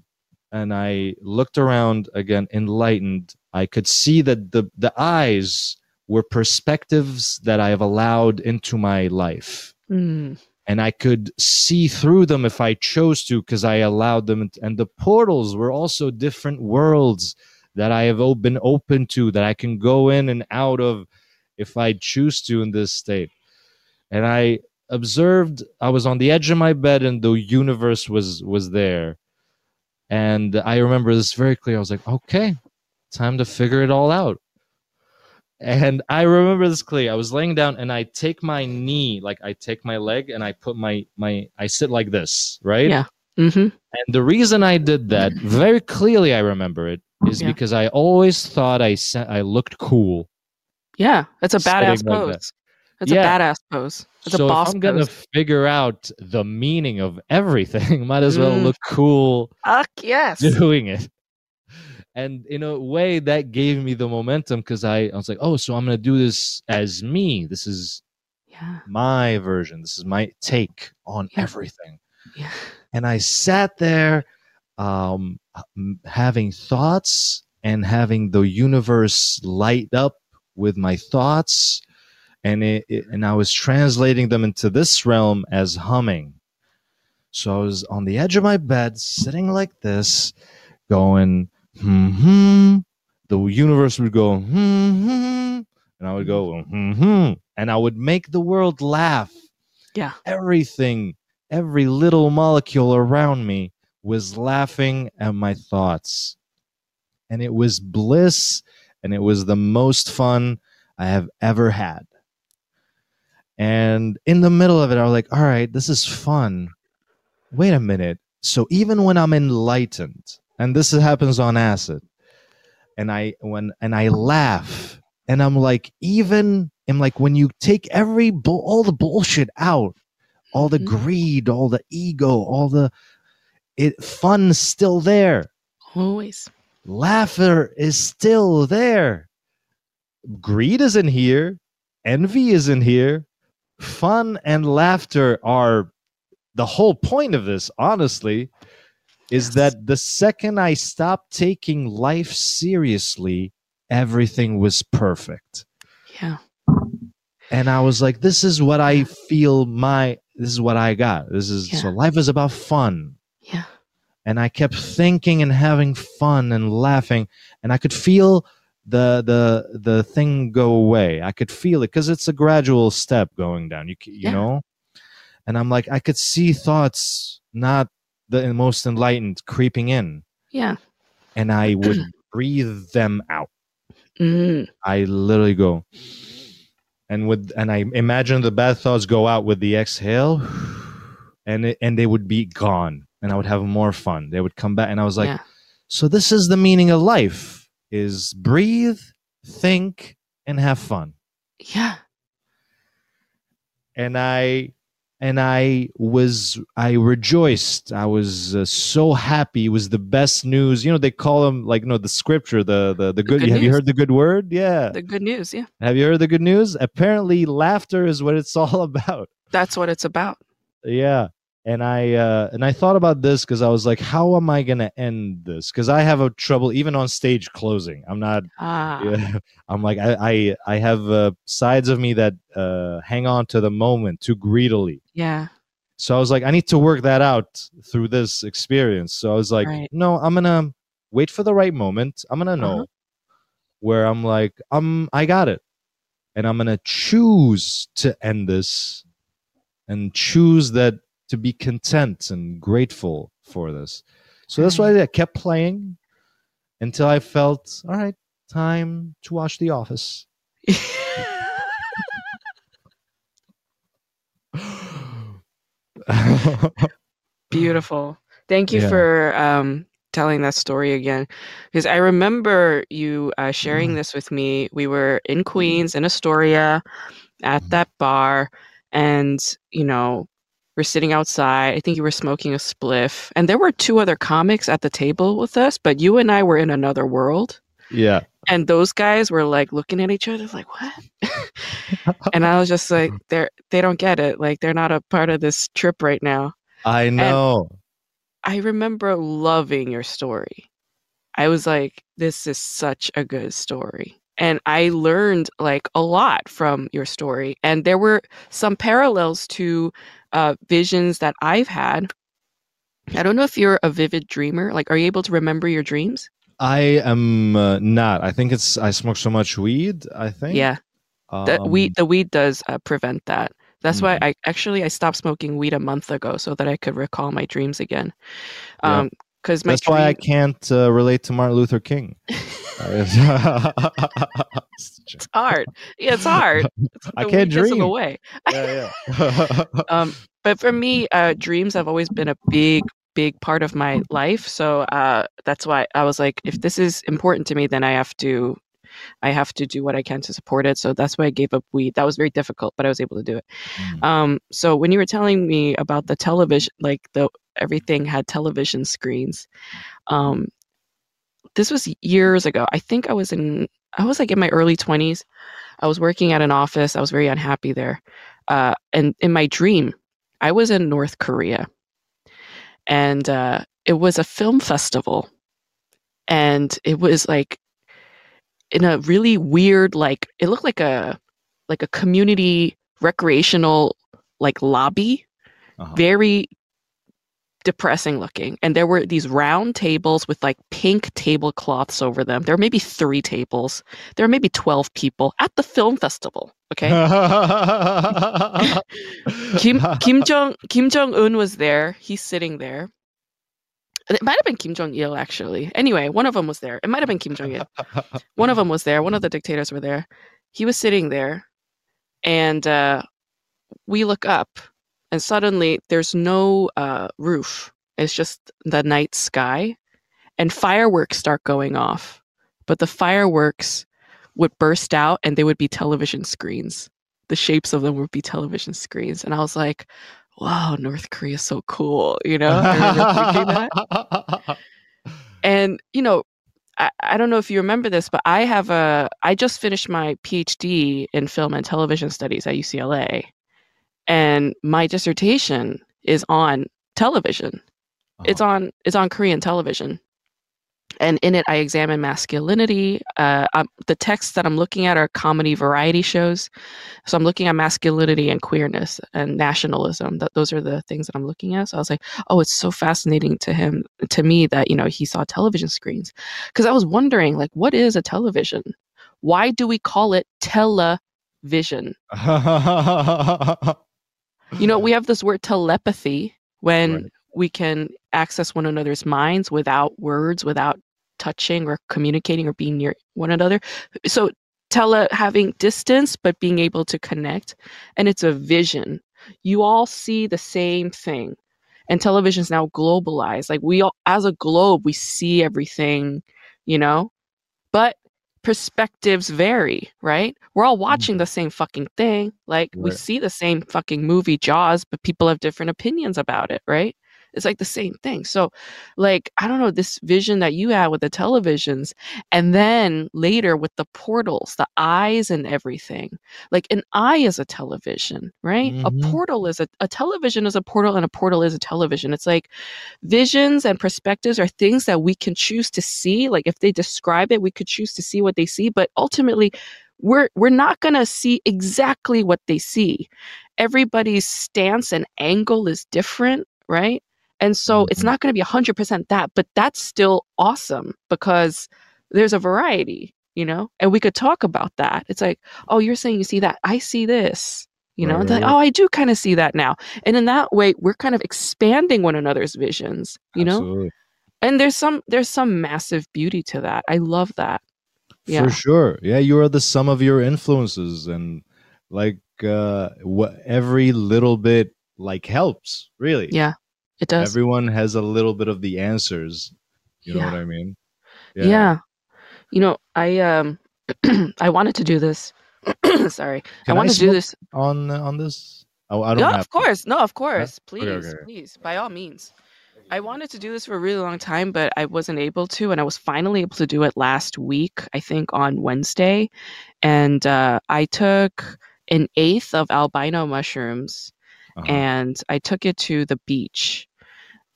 and I looked around again, enlightened. I could see that the, the eyes were perspectives that I have allowed into my life. Mm. And I could see through them if I chose to because I allowed them. And the portals were also different worlds that I have been open to, that I can go in and out of if I choose to in this state. And I observed I was on the edge of my bed and the universe was was there. And I remember this very clear. I was like, okay, time to figure it all out. And I remember this clear. I was laying down and I take my knee, like I take my leg and I put my my I sit like this, right? Yeah. Mm-hmm. And the reason I did that very clearly, I remember it, is Yeah. because I always thought I sa- I looked cool. Yeah. It's a badass like that. pose. It's Yeah. a badass pose. It's so a boss if I'm gonna pose. figure out the meaning of everything, might as well Mm. look cool Fuck yes. doing it. And in a way, that gave me the momentum because I, I was like, oh, so I'm gonna do this as me. This is Yeah. my version. This is my take on Yeah. everything. Yeah. and I sat there um, having thoughts and having the universe light up with my thoughts and it, it- and I was translating them into this realm as humming. So I was on the edge of my bed, sitting like this, going hmm hmm. The universe would go hmm hmm, and I would go hmm hmm, and I would make the world laugh. Yeah. everything every little molecule around me was laughing at my thoughts. And it was bliss and it was the most fun I have ever had. And in the middle of it, I was like, all right, this is fun. Wait a minute. So even when I'm enlightened, and this happens on acid, and I when and I laugh, and I'm like, even I'm like when you take every bull all the bullshit out, all the Mhm. greed, all the ego, all the it fun's still there. Always. Laughter is still there. Greed isn't here. Envy isn't here. Fun and laughter are the whole point of this, honestly, is that the second I stopped taking life seriously, everything was perfect. Yeah. and I was like, this is what I feel my this is what I got. This is so life is about fun. Yeah. And I kept thinking and having fun and laughing, and I could feel the the the thing go away. I could feel it because it's a gradual step going down. You you Yeah. know, and I'm like I could see thoughts not the most enlightened creeping in, Yeah. and I would breathe them out. Mm. I literally go, and with and I imagine the bad thoughts go out with the exhale, and it, and they would be gone, and I would have more fun. They would come back, and I was like, yeah. so this is the meaning of life: is breathe, think, and have fun. Yeah. And I and I was I rejoiced. I was uh, so happy. It was the best news. You know they call them like you know the scripture, the the the good. good have you heard the good word? Yeah. The good news. Yeah. Have you heard the good news? Apparently, laughter is what it's all about. That's what it's about. Yeah. And I uh, and I thought about this because I was like, how am I gonna end this? Because I have a trouble even on stage closing. I'm not. Ah. Yeah, I'm like I I, I have uh, sides of me that uh, hang on to the moment too greedily. Yeah. So I was like, I need to work that out through this experience. So I was like, Right. no, I'm gonna wait for the right moment. I'm gonna know Uh-huh. where I'm like, I'm I got it. And I'm gonna choose to end this and choose that to be content and grateful for this. So that's why I kept playing until I felt, all right, time to watch The Office. Beautiful. Thank you Yeah. for um, telling that story again. Because I remember you uh, sharing Mm-hmm. this with me. We were in Queens, in Astoria, at Mhm. that bar, and, you know, we're sitting outside. I think you were smoking a spliff. And there were two other comics at the table with us, but you and I were in another world. yeah. And those guys were like looking at each other like, what? and I was just like, they're they don't get it. Like they're not a part of this trip right now. I know. I remember loving your story. I was like, this is such a good story. And I learned like a lot from your story. And there were some parallels to uh, visions that I've had. I don't know if you're a vivid dreamer. Like, are you able to remember your dreams? I am uh, not. I think it's I smoke so much weed. I think. Yeah, the Um, weed the weed does uh, prevent that. That's why Mhm. I actually I stopped smoking weed a month ago so that I could recall my dreams again. Yeah. Because That's why I can't uh, relate to Martin Luther King. it's hard. Yeah, it's hard. It's I can't weed gets in the dream. way. yeah, yeah. Um, but for me, uh, dreams have always been a big, big part of my life. So uh, that's why I was like, if this is important to me, then I have to, I have to do what I can to support it. So that's why I gave up weed. That was very difficult, but I was able to do it. Mm. Um, so when you were telling me about the television, like the everything had television screens. Um, this was years ago. I think I was in, I was like in my early twenties. I was working at an office. I was very unhappy there. Uh, and in my dream, I was in North Korea, and uh, it was a film festival, and it was like in a really weird, like it looked like a like a community recreational like lobby, Uh-huh. very depressing looking. And there were these round tables with like pink tablecloths over them. There were maybe three tables. There were maybe twelve people at the film festival. Okay. Kim Kim Jong Kim Jong Un was there. He's sitting there. It might have been Kim Jong Il actually. Anyway, one of them was there. It might have been Kim Jong Il. One of them was there. One of the dictators were there. He was sitting there, and uh, we look up, and suddenly there's no uh, roof. It's just the night sky, and fireworks start going off. But the fireworks would burst out, and they would be television screens the shapes of them would be television screens. And I was like, wow, North Korea is so cool. You know, I remember thinking that. And, you know, I, I don't know if you remember this, but I have a, I just finished my PhD in film and television studies at UCLA. And my dissertation is on television. It's uh-huh. on, it's on Korean television. And in it i examine masculinity. Uh, the texts that i'm looking at are comedy variety shows. So i'm looking at masculinity and queerness and nationalism. That those are the things that i'm looking at. So i was like oh it's so fascinating to him to me that you know he saw television screens. Because i was wondering like what is a television? Why do we call it television? You know we have this word telepathy when right. we can access one another's minds without words, without touching or communicating or being near one another. So tele having distance but being able to connect and it's a vision. You all see the same thing. And television is now globalized. Like we all as a globe we see everything, you know? But perspectives vary, right? We're all watching mm-hmm. the same fucking thing. Like right. we see the same fucking movie Jaws, but people have different opinions about it, right? It's like the same thing. So, like, I don't know, this vision that you had with the televisions, and then later with the portals, the eyes and everything. Like, an eye is a television, right? Mm-hmm. A portal is a, a television is a portal, and a portal is a television. It's like visions and perspectives are things that we can choose to see. Like, if they describe it, we could choose to see what they see, but ultimately, we're we're not going to see exactly what they see everybody's stance and angle is different right and so it's mm-hmm. not going to be 100% that, but that's still awesome because there's a variety, you know? And we could talk about that. It's like, oh, you're saying you see that. I see this, you know? Right, right, like, oh, I do kind of see that now. And in that way, we're kind of expanding one another's visions, you Absolutely. know? And there's some there's some massive beauty to that. I love that. Yeah. For sure. Yeah, you are the sum of your influences and like uh what every little bit like helps, really. Yeah. It does. Everyone has a little bit of the answers. You know what I mean? Yeah. yeah. You know, I um I wanted to do this. Sorry. Can I wanted I to do this on on this. Oh, I don't No, of course. To. No, of course. Please, okay, okay. please, by all means. I wanted to do this for a really long time, but I wasn't able to, and I was finally able to do it last week. I think on Wednesday, and uh, I took an eighth of albino mushrooms uh-huh. and I took it to the beach.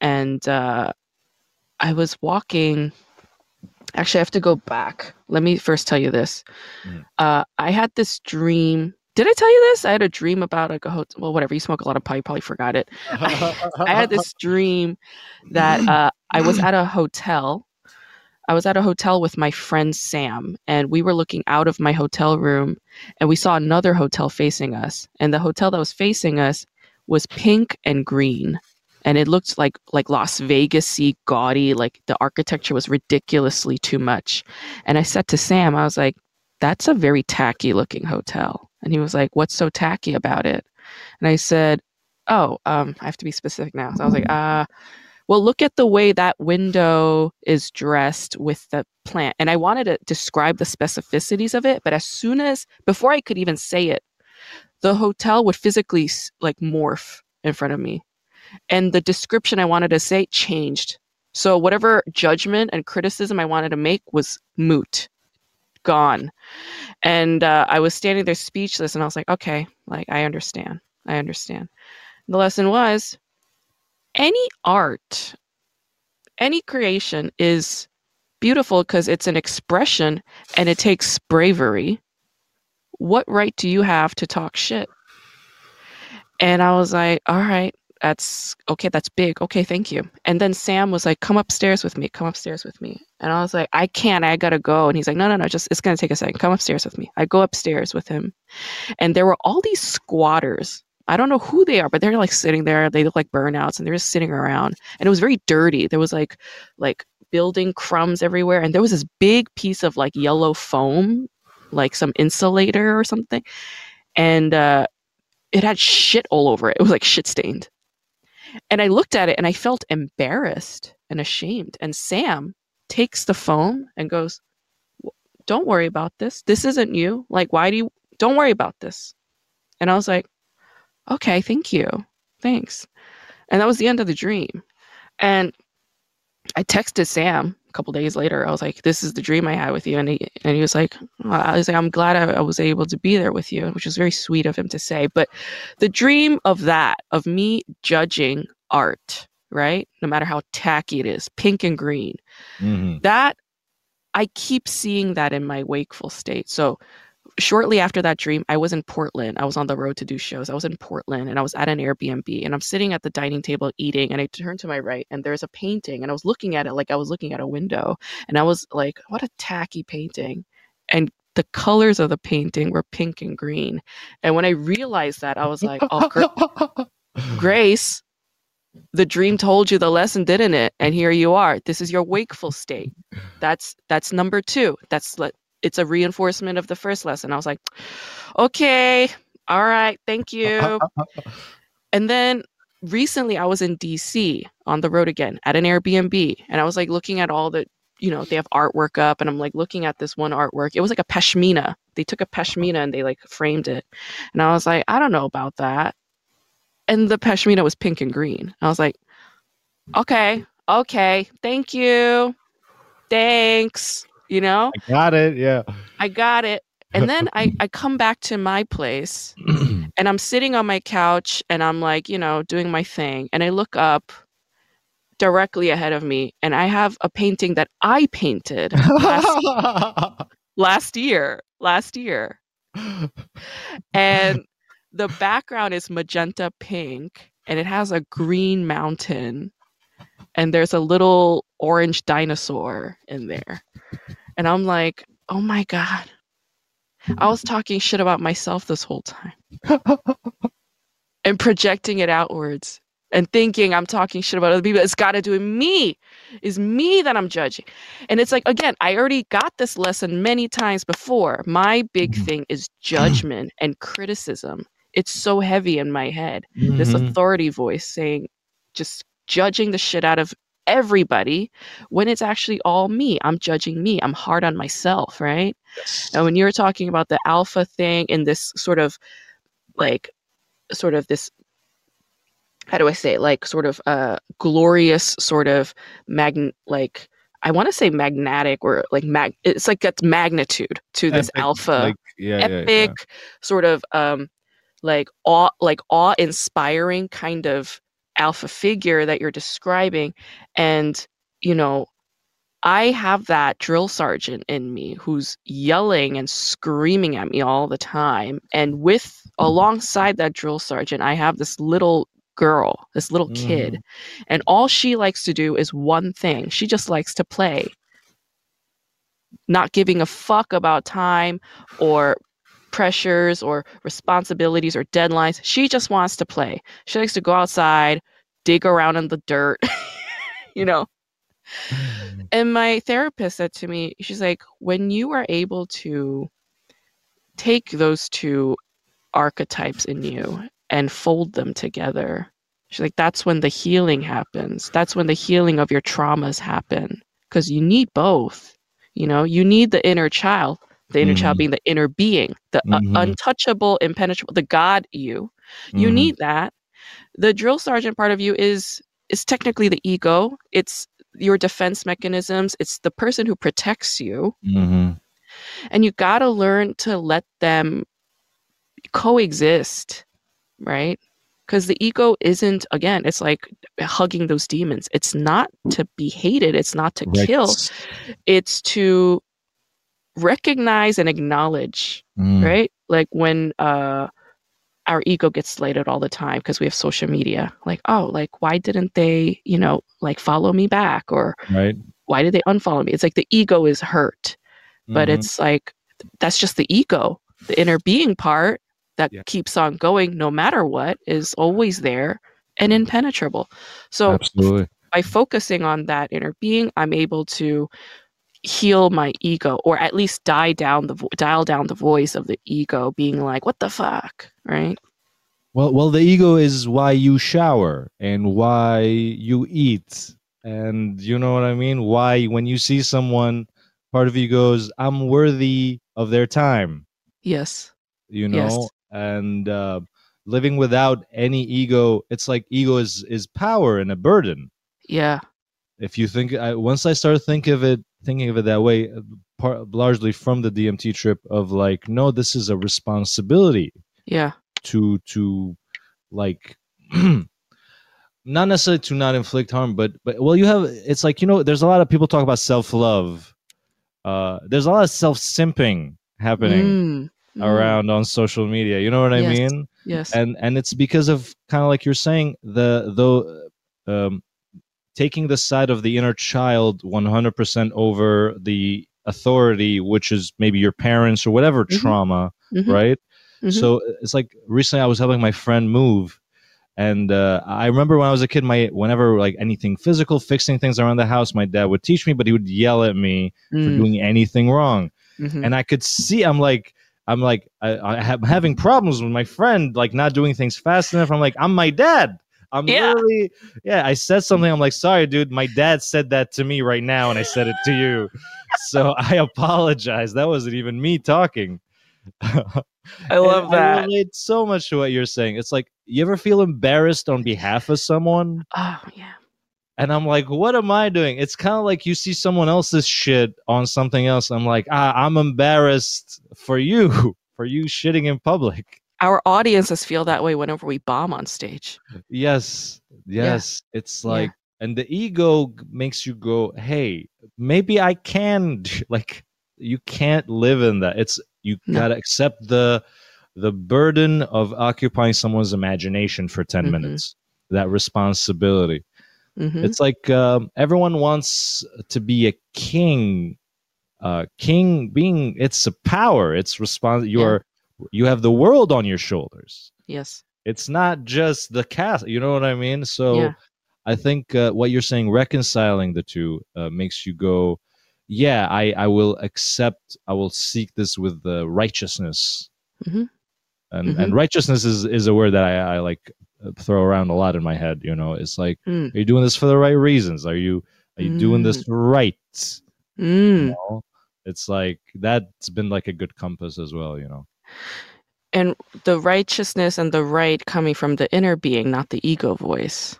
And uh, I was walking. Actually, I have to go back. Let me first tell you this. Mm. Uh, I had this dream. Did I tell you this? I had a dream about like a hotel. Well, whatever. You smoke a lot of pot, you probably forgot it. I, I had this dream that uh, I was at a hotel I was at a hotel with my friend Sam, and we were looking out of my hotel room, and we saw another hotel facing us. And the hotel that was facing us was pink and green and it looked like like Las Vegasy gaudy like the architecture was ridiculously too much. And I said to Sam I was like that's a very tacky looking hotel. And he was like what's so tacky about it? And I said oh um I have to be specific now. So I was like uh well look at the way that window is dressed with the plant. And I wanted to describe the specificities of it but as soon as before I could even say it the hotel would physically like morph in front of me. And the description I wanted to say changed. So whatever judgment and criticism I wanted to make was moot, gone. And uh, I was standing there speechless and I was like, okay, like I understand. I understand. The lesson was any art, any creation is beautiful because it's an expression and it takes bravery what right do you have to talk shit? And I was like, all right, that's okay, that's big. Okay, thank you. And then Sam was like, come upstairs with me, come upstairs with me. And I was like, I can't, I gotta go. And he's like, no, no, no, just it's gonna take a second. Come upstairs with me. I go upstairs with him. And there were all these squatters. I don't know who they are, but they're like sitting there. They look like burnouts and they're just sitting around. And it was very dirty. There was like like building crumbs everywhere. And there was this big piece of like yellow foam like some insulator or something, and uh, it had shit all over it. It was like shit stained. And I looked at it and I felt embarrassed and ashamed. And Sam takes the phone and goes, Don't worry about this. This isn't you. Like, why do you, don't worry about this. And I was like, Okay, thank you. Thanks. And that was the end of the dream. And I texted Sam a couple days later, I was like, "This is the dream I had with you," and he and he was like, "I was like, I'm glad I, I, was able to be there with you," which was very sweet of him to say. But the dream of that, of me judging art, right? No matter how tacky it is, pink and green. Mhm. That I keep seeing that in my wakeful state. So shortly after that dream, I was in Portland. I was on the road to do shows. I was in Portland and I was at an Airbnb and I'm sitting at the dining table eating and I turn to my right and there's a painting and I was looking at it like I was looking at a window and I was like, what a tacky painting. And the colors of the painting were pink and green. And when I realized that, I was like, oh, Gra- Grace, the dream told you the lesson, didn't it? And here you are. This is your wakeful state. That's that's number two. That's le- it's a reinforcement of the first lesson. I was like, okay, all right, thank uh, uh, you. Uh, and then recently I was in DC on the road again at an Airbnb and I was like looking at all the you know, they have artwork up and I'm like looking at this one artwork. It was like a pashmina. They took a pashmina and they like framed it. And I was like, I don't know about that. And the pashmina was pink and green. I was like, okay, okay, thank you. Thanks. You know, I got it. Yeah. I got it. And then I, I come back to my place and I'm sitting on my couch and I'm like, you know, doing my thing. And I look up directly ahead of me and I have a painting that I painted last, last year. Last year. And the background is magenta pink and it has a green mountain and there's a little orange dinosaur in there. And I'm like, oh my God. I was talking shit about myself this whole time and projecting it outwards and thinking I'm talking shit about other people. It's got to do with me. It's me that I'm judging. And it's like, again, I already got this lesson many times before. My big Mhm. thing is judgment and criticism. It's so heavy in my head. This Mhm. authority voice saying, just judging the shit out of everybody when it's actually all me. I'm judging me. I'm hard on myself, right? Yes. And when you're talking about the alpha thing in this sort of like sort of this how do I say it? like sort of uh glorious sort of magn like I want to say magnetic or like mag it's like that's magnitude to this Epic, alpha like, yeah, yeah, yeah. epic sort of um like awe like awe inspiring kind of alpha figure that you're describing and you know I have that drill sergeant in me who's yelling and screaming at me all the time. And with alongside that drill sergeant, I have this little girl, this little kid. Mm. And all she likes to do is one thing. She just likes to play. Not giving a fuck about time or pressures or responsibilities or deadlines. She just wants to play. She likes to go outside, dig around in the dirt, you know. And my therapist said to me, she's like, when you are able to take those two archetypes in you and fold them together, she's like, that's when the healing happens. That's when the healing of your traumas happen because you need both. You know, you need the inner child, the inner child Mhm. being the inner being, the uh, Mhm. untouchable, impenetrable, the God you. You Mhm. need that. The drill sergeant part of you is is technically the ego. It's your defense mechanisms. It's the person who protects you, Mhm. and you got to learn to let them coexist, right? Because the ego isn't again. It's like hugging those demons. It's not to be hated. It's not to Right. kill. It's to recognize and acknowledge Mm. right? Like when uh our ego gets slated all the time because we have social media. Like, oh, like why didn't they, you know, like follow me back or Right. why did they unfollow me? It's like the ego is hurt, but Mhm. it's like that's just the ego. The inner being part that Yeah. keeps on going no matter what is always there and impenetrable. So absolutely. by focusing on that inner being, I'm able to heal my ego or at least die down the vo- dial down the voice of the ego being like what the fuck right Well, well, the ego is why you shower and why you eat, and you know what I mean. Why, when you see someone, part of you goes, "I'm worthy of their time," yes you Yes. know. And uh, living without any ego, it's like ego is is power and a burden. yeah If you think, I, once I started think of it, thinking of it that way, uh, part, largely from the DMT trip of like, no, this is a responsibility yeah to to like not necessarily to not inflict harm, but but well, you have it's like you know, there's a lot of people talk about self love. Uh, there's a lot of self simping happening Mm, mm, around on social media. You know what I Yes. mean? Yes. and and it's because of kind of like you're saying the though um taking the side of the inner child 100% over the authority which is maybe your parents or whatever Mhm. trauma Mhm, right mhm. so it's like recently i was helping my friend move and uh, i remember when i was a kid my whenever like anything physical fixing things around the house my dad would teach me but he would yell at me for Mm, doing anything wrong mhm. and I could see I'm like I'm like I, have having problems with my friend like not doing things fast enough. I'm like I'm my dad. I'm Yeah. literally yeah. I said something. I'm like sorry, dude. My dad said that to me right now, and I said it to you. so I apologize. That wasn't even me talking. I love And I that. relate so much to what you're saying. It's like you ever feel embarrassed on behalf of someone, Oh yeah. and I'm like, what am I doing? It's kind of like you see someone else's shit on something else. I'm like, ah, I'm embarrassed for you, for you shitting in public. Our audiences feel that way whenever we bomb on stage. Yes, yes. It's Yeah. like, and the ego makes you go, hey, maybe I can. Like, you can't live in that. It's you No. gotta accept the the burden of occupying someone's imagination for 10 Mhm. minutes. That responsibility. Mhm. It's like um, everyone wants to be a king. Uh, king being it's a power. It's respons. You Yeah. are you have the world on your shoulders. Yes. It's not just the cast. You know what I mean? So Yeah. I think uh, what you're saying, reconciling the two, uh, makes you go, yeah, I I will accept. I will seek this with the righteousness. Mhm. And Mm-hmm. and righteousness is is a word that I, I like uh, throw around a lot in my head. You know, it's like Mm. are you doing this for the right reasons? Are you are you doing this right? You Mm. know? It's like that's been like a good compass as well, you know. And the righteousness and the right coming from the inner being, not the ego voice.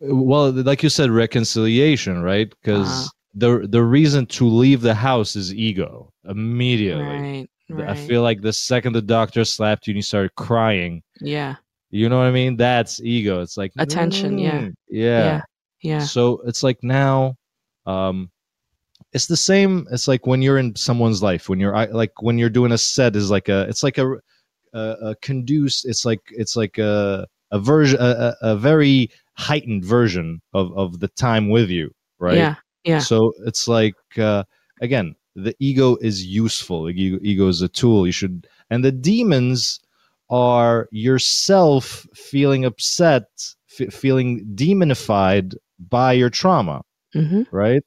Well, like you said, reconciliation, right? Because Uh-huh. the the reason to leave the house is ego immediately. Right. Right. I feel like the second the doctor slapped you and you started crying, yeah. you know what I mean? That's ego. It's like Attention, yeah. mm, yeah. Yeah. Yeah. So it's like now, um, it's the same. It's like when you're in someone's life, when you're like when you're doing a set is like a, it's like a, a, a conduce. It's like it's like a a version, a, a very heightened version of of the time with you, right? Yeah. Yeah. So it's like uh, again, the ego is useful. The ego, ego is a tool. You should, and the demons are yourself feeling upset, feeling demonified by your trauma, hmm right?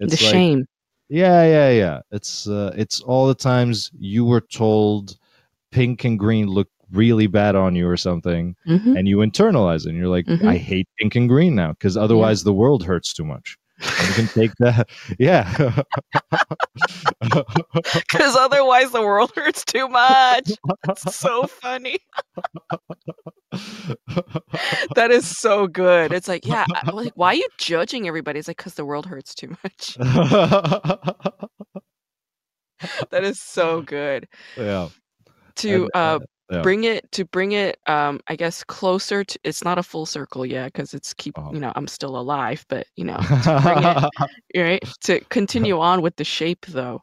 The like, shame. yeah, yeah, yeah. It's uh, it's all the times you were told pink and green look really bad on you or something, hmm and you internalize it. And you're like, Mhm. I hate pink and green now because otherwise the world hurts too much. You can take that, yeah. Because otherwise the world hurts too much. It's so funny. That is so good. It's like, yeah, like, why are you judging everybody? It's like, because the world hurts too much. That is so good. yeah. To And, uh, uh, yeah. bring it to bring it um i guess closer to it's not a full circle yet because it's keep Uh-huh. you know i'm still alive but you know bring it right to continue on with the shape though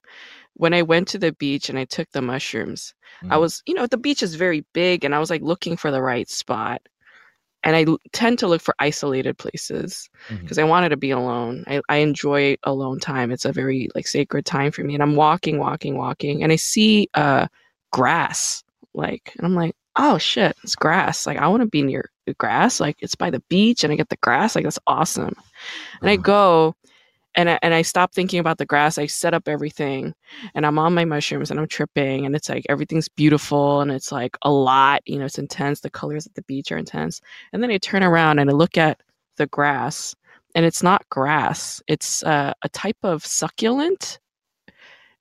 when i went to the beach and i took the mushrooms i Mhm. was you know the beach is very big and i was like looking for the right spot and i tend to look for isolated places because i wanted to be alone I, I enjoy alone time it's a very like sacred time for me and i'm walking walking walking and i see uh grass like and i'm like oh shit it's grass like i want to be near the grass like it's by the beach and i get the grass like that's awesome and i Uh-huh. go and I, and I stop thinking about the grass. I set up everything, and I'm on my mushrooms, and I'm tripping, and it's like everything's beautiful, and it's like a lot. You know, it's intense. The colors at the beach are intense, and then I turn around and I look at the grass, and it's not grass. It's uh, a type of succulent,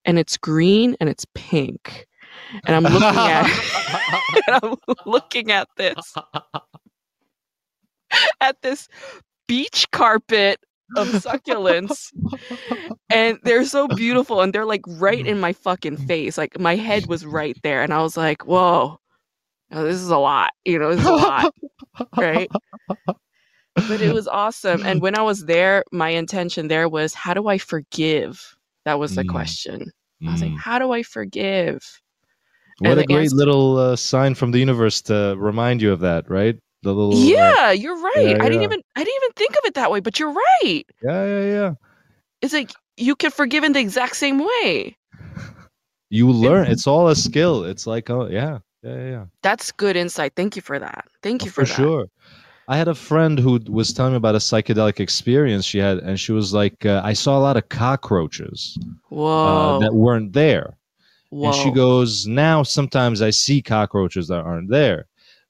and it's green and it's pink, and I'm looking at and I'm looking at this at this beach carpet of succulents and they're so beautiful and they're like right in my fucking face like my head was right there and i was like whoa oh, this is a lot you know this is a lot right but it was awesome. And when I was there, my intention there was, how do I forgive? That was the Mm. question. I was like, Mm. how do I forgive? What a great little uh, sign from the universe to remind you of that, right? The little uh, Yeah, you're right. yeah, I didn't even I didn't even think of it that way, but you're right. yeah, yeah, yeah. It's like you can forgive in the exact same way. You learn. It's all a skill. It's like, oh yeah, yeah, yeah, yeah. That's good insight. Thank you for that. Thank you Oh, for, for sure. I had a friend who was telling me about a psychedelic experience she had, and she was like, uh, "I saw a lot of cockroaches Whoa. uh, that weren't there." Whoa. And she goes, "Now sometimes I see cockroaches that aren't there,"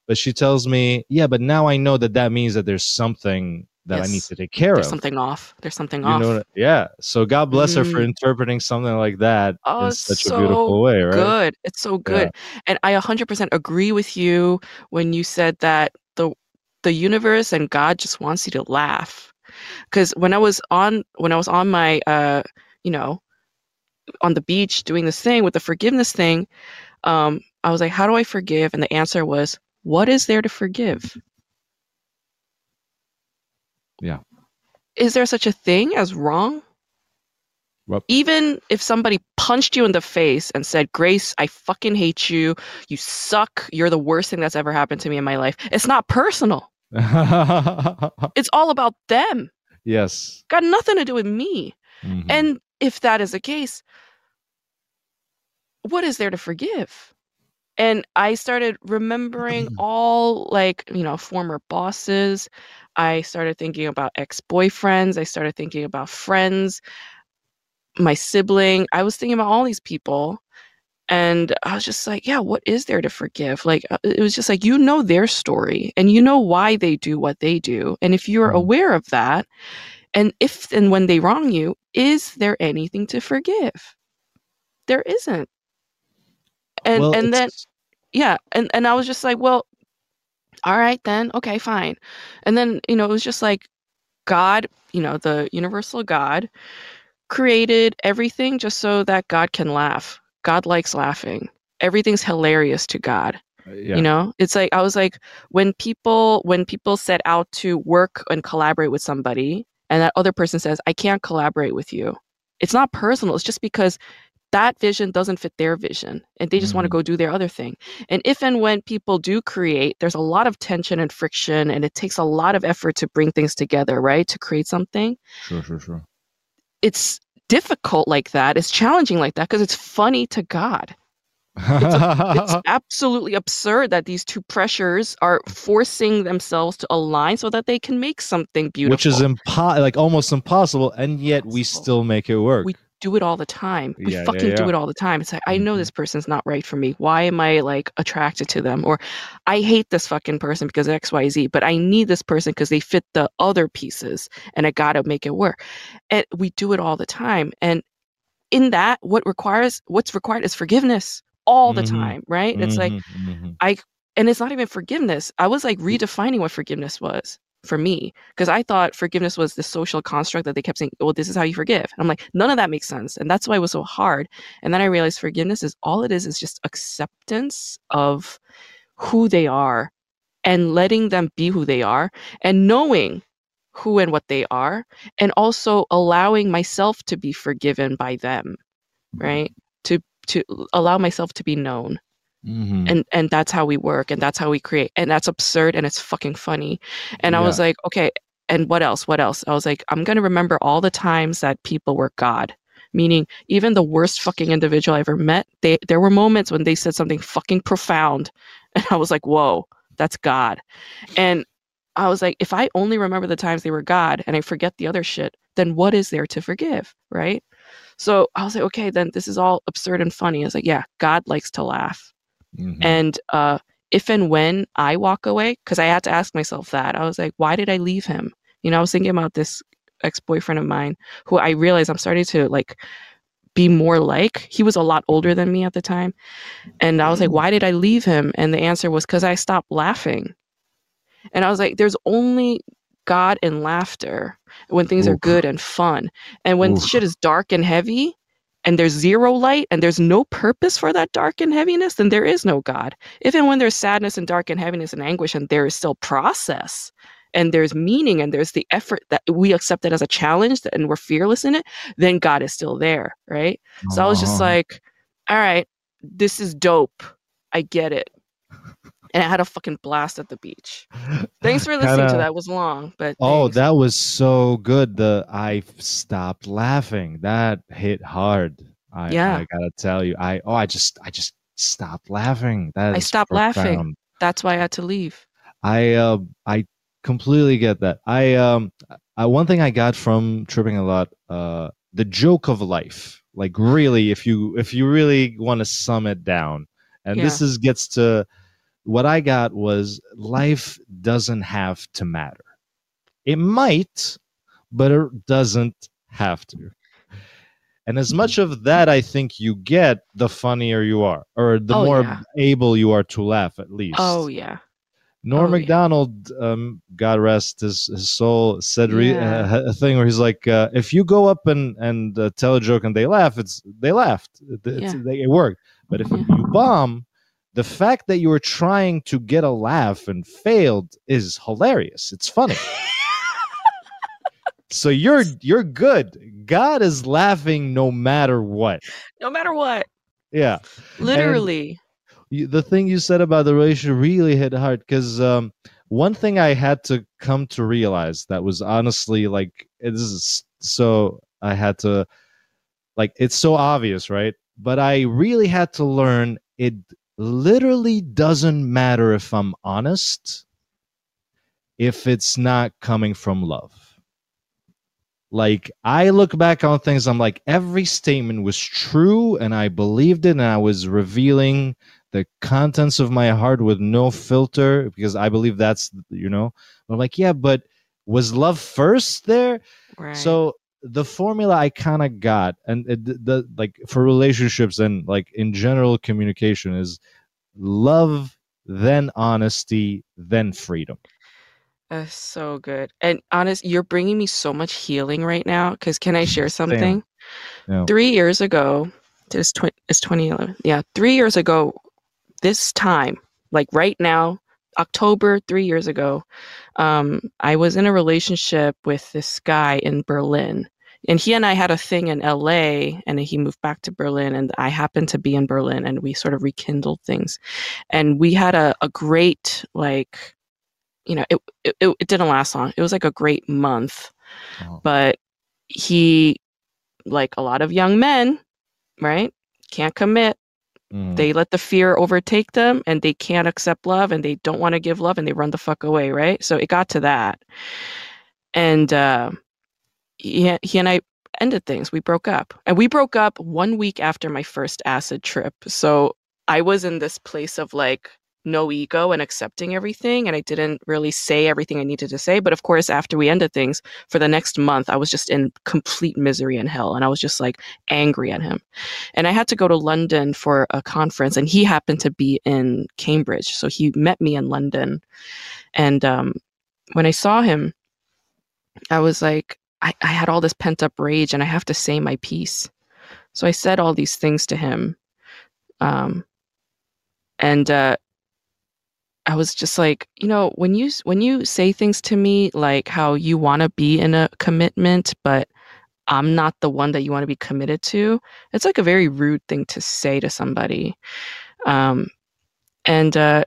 but she tells me, "Yeah, but now I know that that means that there's something that I need to take care There's of." something off. There's something you off. know, yeah. So God bless her for Mm. interpreting something like that Oh, in it's such a beautiful way, right? good. It's so good. And I 100% agree with you when you said that the the universe and God just wants you to laugh. Cuz when I was on when I was on my uh, you know, on the beach doing this thing with the forgiveness thing, um I was like, how do I forgive? And the answer was, what is there to forgive? Yeah. Is there such a thing as wrong? Well- Even if somebody punched you in the face and said, Grace, I fucking hate you. You suck. You're the worst thing that's ever happened to me in my life. It's not personal. It's all about them. yes. Got nothing to do with me. Mhm. And if that is the case, what is there to forgive? And I started remembering all like, you know, former bosses. I started thinking about ex boyfriends. I started thinking about friends, my sibling. I was thinking about all these people. And I was just like, yeah, what is there to forgive? Like, uh, it was just like, you know their story and you know why they do what they do. And if you're Mhm. aware of that, and if and when they wrong you, is there anything to forgive? There isn't. And Well, and then yeah, and and I was just like, well, all right then, okay, fine. And then, you know, it was just like God, you know, the universal God created everything just so that God can laugh. God likes laughing. Everything's hilarious to God uh, yeah. you know it's like i was like when people when people set out to work and collaborate with somebody and that other person says i can't collaborate with you. It's not personal it's just because that vision doesn't fit their vision and they just want to mm-hmm. go do their other thing. And if and when people do create there's a lot of tension and friction and it takes a lot of effort to bring things together right to create something. Sure, sure, sure. it's difficult like that it's challenging like that because it's funny to god it's absolutely absurd that these two pressures are forcing themselves to align so that they can make something beautiful. Which is impo- like almost impossible, and yet we still make it work. We do it all the time. We Yeah, yeah, fucking do it all the time. It's like I know Mhm. this person's not right for me. Why am I like attracted to them? Or I hate this fucking person because X, Y, Z. But I need this person because they fit the other pieces, and I gotta make it work. And we do it all the time. And in that, what requires what's required is forgiveness all the Mhm. time, right? It's like Mhm, mhm. and it's not even forgiveness. I was like redefining what forgiveness was for me because I thought forgiveness was this social construct that they kept saying, "Well, this is how you forgive." And I'm like, none of that makes sense, and that's why it was so hard. And then I realized forgiveness is all it is is just acceptance of who they are and letting them be who they are and knowing who and what they are and also allowing myself to be forgiven by them right to allow myself to be known. Mhm. and and that's how we work and that's how we create and that's absurd and it's fucking funny. And i was like okay and what else? What else? I was like i'm going to remember all the times that people were god. Meaning even the worst fucking individual i ever met they there were moments when they said something fucking profound and i was like whoa that's god. And i was like if i only remember the times they were god and i forget the other shit then what is there to forgive? Right so i was like okay then this is all absurd and funny i was like yeah god likes to laugh Mhm. and uh, if and when I walk away, because I had to ask myself that, I was like, why did I leave him? You know, I was thinking about this ex boyfriend of mine who I realized I'm starting to like be more like. He was a lot older than me at the time. And I was like, why did I leave him? And the answer was because I stopped laughing. And I was like, there's only God in laughter when things are good and fun. And when Oof. shit is dark and heavy, and there's zero light and there's no purpose for that dark and heaviness, then there is no God. If and when there's sadness and dark and heaviness and anguish and there is still process and there's meaning and there's the effort that we accept it as a challenge and we're fearless in it, then God is still there, right? So I was just Oh. like, all right, this is dope. I get it. And I had a fucking blast at the beach. Thanks for listening to Kinda- that. It was long, but Oh, thanks. that was so good. The I stopped laughing. That hit hard. I, Yeah. I gotta tell you. I oh, I just I just stopped laughing. That I stopped laughing. that's why I had to leave. I uh, I completely get that. I um I, one thing I got from tripping a lot uh the joke of life. Like really if you if you really want to sum it down. And this is gets to what I got was life doesn't have to matter. It might, but it doesn't have to. And as much of that I think you get, the funnier you are, or the Oh, more yeah. able you are to laugh, at least. Oh yeah. Norm Oh, yeah. Macdonald, um, God rest his, his soul, said re- Yeah. uh, a thing where he's like, uh, if you go up and and uh, tell a joke and they laugh, it's they laughed, it, it's- Yeah. they, it worked. But if Yeah. you bomb, the fact that you were trying to get a laugh and failed is hilarious. It's funny. so you're you're good. God is laughing no matter what. No matter what. Yeah. Literally. you, the thing you said about the relationship really hit hard because um, one thing I had to come to realize that was honestly like it is so I had to like it's so obvious, right? But I really had to learn it literally doesn't matter if I'm honest if it's not coming from love. Like I look back on things, I'm like every statement was true and I believed it and I was revealing the contents of my heart with no filter because I believe that's you know. I'm like, yeah, but was love first there? right. So the formula I kind of got, and it, the, like for relationships and like in general communication is love, then honesty, then freedom. That's so good. And honest, you're bringing me so much healing right now. Because can I share something? Yeah. Three years ago, it's, tw- it's 2011. Yeah, three years ago, this time, like right now, October, three years ago, um, I was in a relationship with this guy in Berlin. And he and I had a thing in LA, and he moved back to Berlin, and I happened to be in Berlin, and we sort of rekindled things. And we had a, a great, like, you know, it, it, it didn't last long. It was like a great month Oh. but he like a lot of young men right can't commit Mm. they let the fear overtake them and they can't accept love and they don't want to give love and they run the fuck away right so it got to that and uh he, he and i ended things. We broke up. And we broke up one week after my first acid trip. So i was in this place of like no ego and accepting everything and i didn't really say everything i needed to say. But of course after we ended things for the next month i was just in complete misery and hell and i was just like angry at him. And i had to go to london for a conference and he happened to be in cambridge. So he met me in london. And um, when i saw him i was like I, I had all this pent up rage and i have to say my piece so i said all these things to him um, and uh, I was just like, you know, when you when you say things to me like how you want to be in a commitment, but I'm not the one that you want to be committed to, it's like a very rude thing to say to somebody. Um, and uh,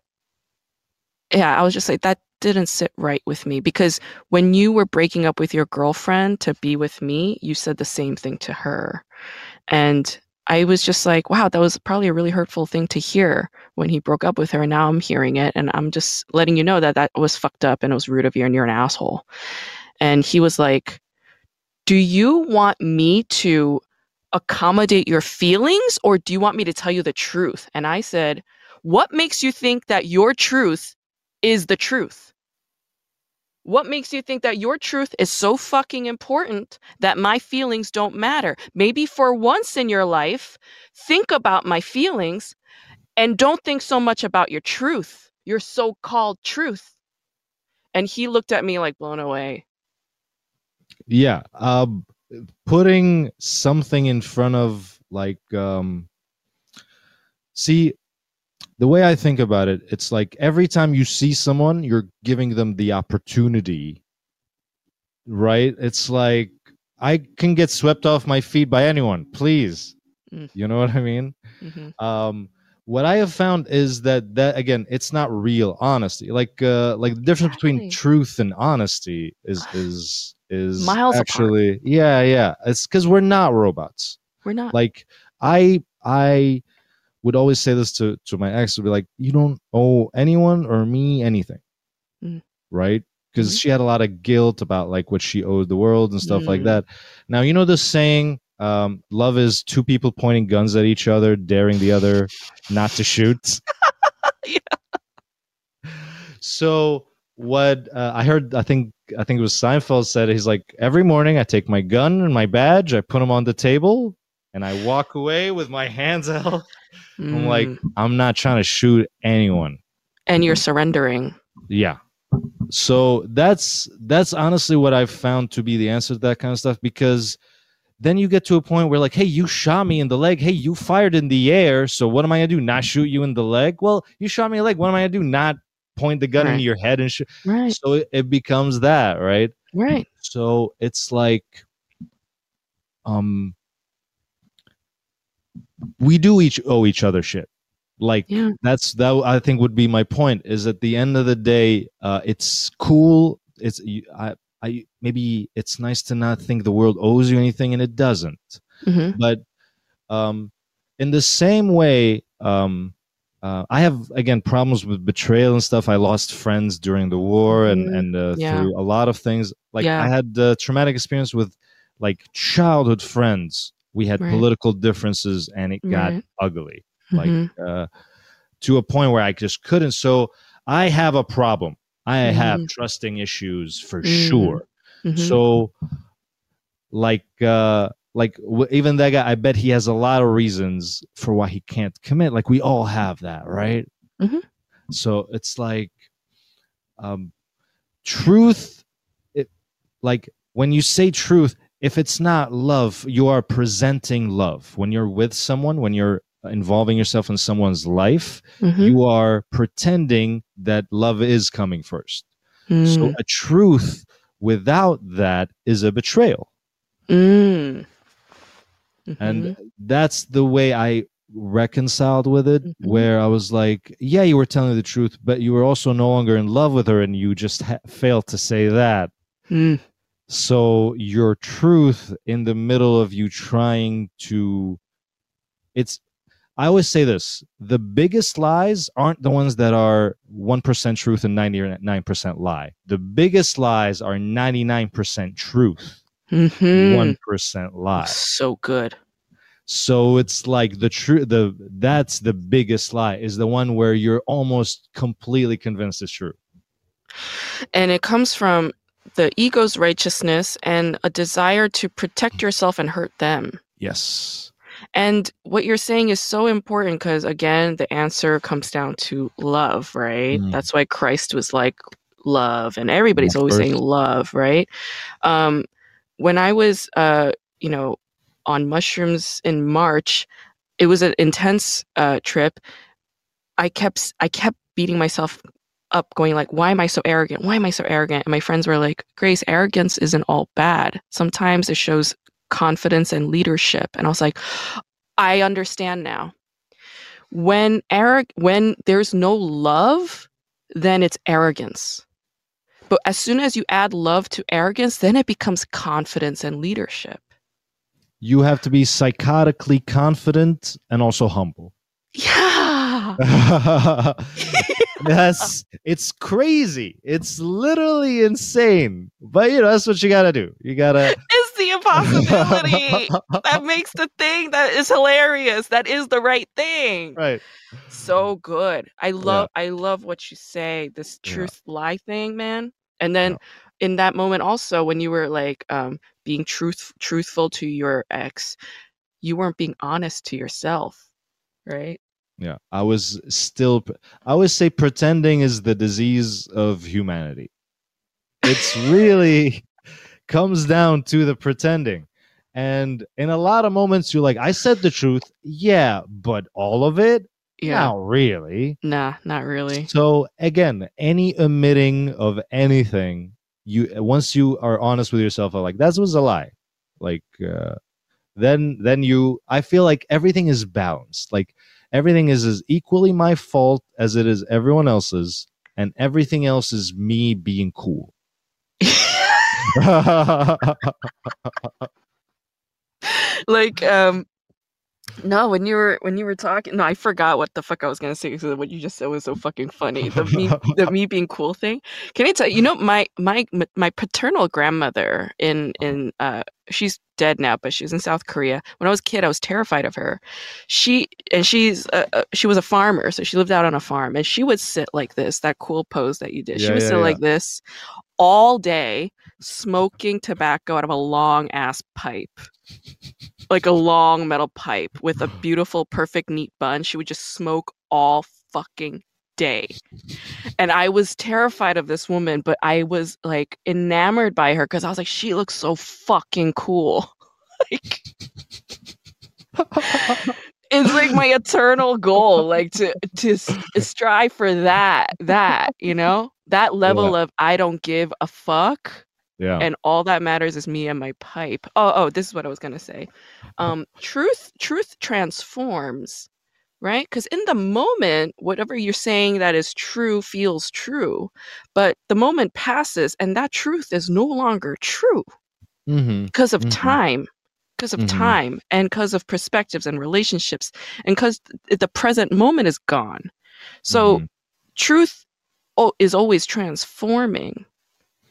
yeah, I was just like, that didn't sit right with me because when you were breaking up with your girlfriend to be with me, you said the same thing to her, and I was just like, wow, that was probably a really hurtful thing to hear when he broke up with her. And now I'm hearing it. And I'm just letting you know that that was fucked up and it was rude of you and you're an asshole. And he was like, do you want me to accommodate your feelings or do you want me to tell you the truth? And I said, what makes you think that your truth is the truth? What makes you think that your truth is so fucking important that my feelings don't matter? Maybe for once in your life, think about my feelings and don't think so much about your truth, your so called truth. And he looked at me like blown away. yeah um putting something in front of like um see the way I think about it, it's like every time you see someone, you're giving them the opportunity. Right? It's like I can get swept off my feet by anyone, please. Mm. You know what I mean? Mhm. um what i have found is that that again it's not real honesty like uh like the difference between truth and honesty is is is Miles apart. actually yeah yeah it's because we're not robots We're not. like i i would always say this to to my ex would be like you don't owe anyone or me anything Mm. right because Mhm. she had a lot of guilt about like what she owed the world and stuff like Mm. that now you know this saying um love is two people pointing guns at each other daring the other not to shoot so what uh, i heard i think i think it was seinfeld said he's like every morning i take my gun and my badge i put them on the table and i walk away with my hands out i'm like Mm. i'm not trying to shoot anyone and you're surrendering. yeah so that's that's honestly what i've found to be the answer to that kind of stuff because then you get to a point where like hey you shot me in the leg hey you fired in the air so what am i gonna do not shoot you in the leg well you shot me in the leg what am i gonna do not point the gun Right. into your head and shoot Right. so it, it becomes that right Right. so it's like um we do each owe each other shit like Yeah. that's that i think would be my point is at the end of the day uh it's cool it's you- i i maybe it's nice to not think the world owes you anything and it doesn't hmm but um in the same way um uh, I have again problems with betrayal and stuff. I lost friends during the war and Mhm. and uh, Yeah. through a lot of things. Like Yeah. I had uh, traumatic experience with like childhood friends. We had Right. political differences and it got Right. ugly, like Mhm. uh, to a point where I just couldn't. So I have a problem. I have Mhm. trusting issues for Mm. sure. Mhm. So, like, uh, like w- even that guy, I bet he has a lot of reasons for why he can't commit. Like we all have that, right? Mhm. So it's like, um, truth. It like when you say truth, if it's not love, you are presenting love. When you're with someone, when you're involving yourself in someone's life, Mhm. you are pretending that love is coming first. So Mm. a truth without that is a betrayal. Mm. And Mhm. that's the way I reconciled with it, Mhm. where I was like, yeah, you were telling the truth, but you were also no longer in love with her and you just ha- failed to say that. Mm. So your truth in the middle of you trying to, it's, I always say this the biggest lies aren't the ones that are 1% truth and 99% lie. The biggest lies are 99% truth, Mhm. 1% lie. So good. So it's like the true the that's the biggest lie is the one where you're almost completely convinced it's true. And it comes from the ego's righteousness and a desire to protect yourself and hurt them. Yes. And what you're saying is so important because, again, the answer comes down to love, right? Mm. That's why Christ was like love, and everybody's always saying love, right? Um, when I was, uh, you know, on mushrooms in March, it was an intense uh, trip. I kept, I kept beating myself up, going like, "Why am I so arrogant? Why am I so arrogant?" And my friends were like, "Grace, arrogance isn't all bad. Sometimes it shows confidence and leadership." And I was like, "I understand now. When arrog- when there's no love, then it's arrogance." But as soon as you add love to arrogance, then it becomes confidence and leadership. You have to be psychotically confident and also humble. Yeah. that's it's crazy. It's literally insane. But you know, that's what you gotta do. You gotta It's the impossibility that makes the thing that is hilarious. That is the right thing. right. So good. I love I love what you say, this Yeah. truth lie thing, man. And then Yeah. in that moment also when you were like um being truth truthful to your ex, you weren't being honest to yourself. Right? Yeah. I was still I always say pretending is the disease of humanity. It's really comes down to the pretending. And in a lot of moments you're like, I said the truth. Yeah, but all of it? Yeah. Not really. Nah, not really. So again, any omitting of anything, you once you are honest with yourself, are like that was a lie. Like uh, then then you, I feel like everything is balanced. Like everything is as equally my fault as it is everyone else's, and everything else is me being cool. like um no when you were when you were talking no i forgot what the fuck i was gonna say because what you just said was so fucking funny. The me the me being cool thing. Can i tell you you know my my my paternal grandmother in in uh she's dead now but she was in south korea. When i was a kid i was terrified of her. She and she's uh, uh, she was a farmer so she lived out on a farm and she would sit like this that cool pose that you did. She would yeah, sit yeah. like this all day smoking tobacco out of a long ass pipe like a long metal pipe with a beautiful, perfect, neat bun. She would just smoke all fucking day. And I was terrified of this woman, but I was like enamored by her because I was like, she looks so fucking cool. like, it's like my eternal goal, like to to strive for that, that you know, that level of I don't give a fuck yeah. and all that matters is me and my pipe. Oh, oh, this is what I was gonna say. Um, truth, truth transforms, right? Because in the moment, whatever you're saying that is true feels true, but the moment passes, and that truth is no longer true because of Mhm. time, because of Mhm. time, and because of perspectives and relationships, and because the present moment is gone. So Mhm. truth o- is always transforming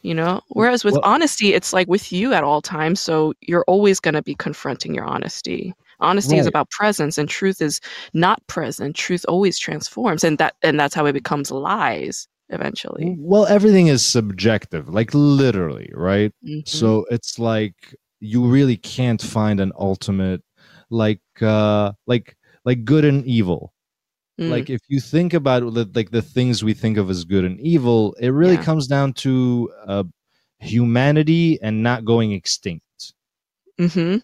you know whereas with Well- honesty it's like with you at all times so you're always going to be confronting your honesty honesty is about presence and truth is not present truth always transforms and that and that's how it becomes lies eventually Well, everything is subjective, like literally, right? Mhm. So it's like you really can't find an ultimate, like, uh, like, like good and evil. Mm. Like if you think about it, like the things we think of as good and evil, it really Yeah. comes down to uh, humanity and not going extinct. Mhm.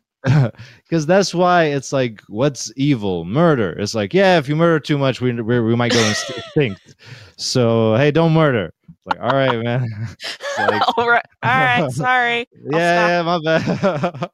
because that's why it's like what's evil? Murder. It's like yeah if you murder too much we, we, we might go extinct. So hey don't murder. It's like all right man. Like, all right. All right. Sorry. Yeah, yeah my bad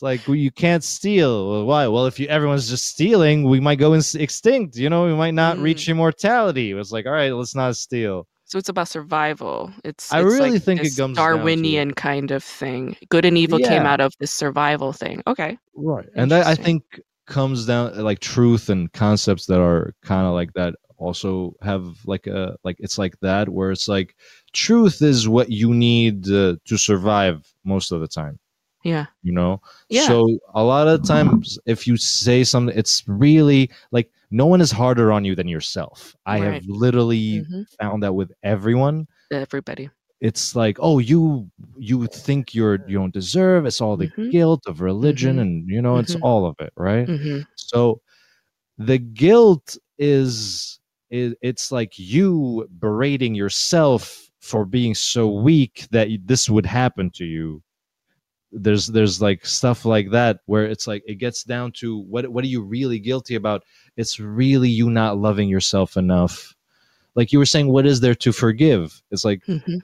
it's like well, you can't steal. Well, why? Well if you everyone's just stealing we might go ins- extinct you know? We might not Mm. reach immortality. It's like all right let's not steal. So it's about survival. It's I it's really like think it comes darwinian kind of thing. Good and evil came out of this survival thing. Okay. Right. And that i think comes down like truth and concepts that are kind of like that also have like a like it's like that where it's like truth is what you need uh, to survive most of the time yeah you know Yeah. so a lot of times if you say something it's really like no one is harder on you than yourself i Right. have literally Mhm. found that with everyone everybody it's like oh you you think you're you don't deserve it's all the Mhm. guilt of religion Mhm. and you know it's Mhm. all of it right hmm so the guilt is, is it's like you berating yourself for being so weak that this would happen to you there's there's like stuff like that where it's like it gets down to what what are you really guilty about? It's really you not loving yourself enough. Like you were saying what is there to forgive? It's like hmm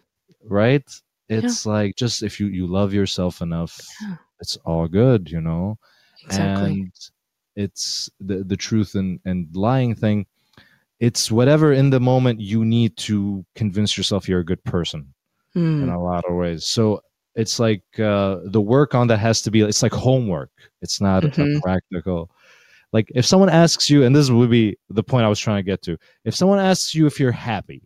right? It's like just if you you love yourself enough Yeah. it's all good you know? Exactly. And it's the the truth and and lying thing it's whatever in the moment you need to convince yourself you're a good person Mm. in a lot of ways. So it's like uh the work on that has to be it's like homework. It's not a Mhm. practical. Like if someone asks you and this would be the point i was trying to get to if someone asks you if you're happy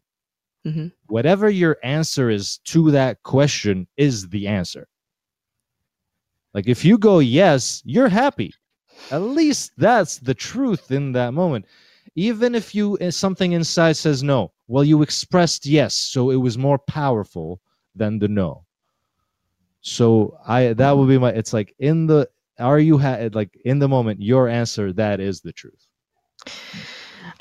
Mhm. whatever your answer is to that question is the answer. Like if you go yes you're happy at least that's the truth in that moment. Even if you something inside says no well you expressed yes so it was more powerful than the no so i that would be my it's like in the are you ha- like in the moment your answer that is the truth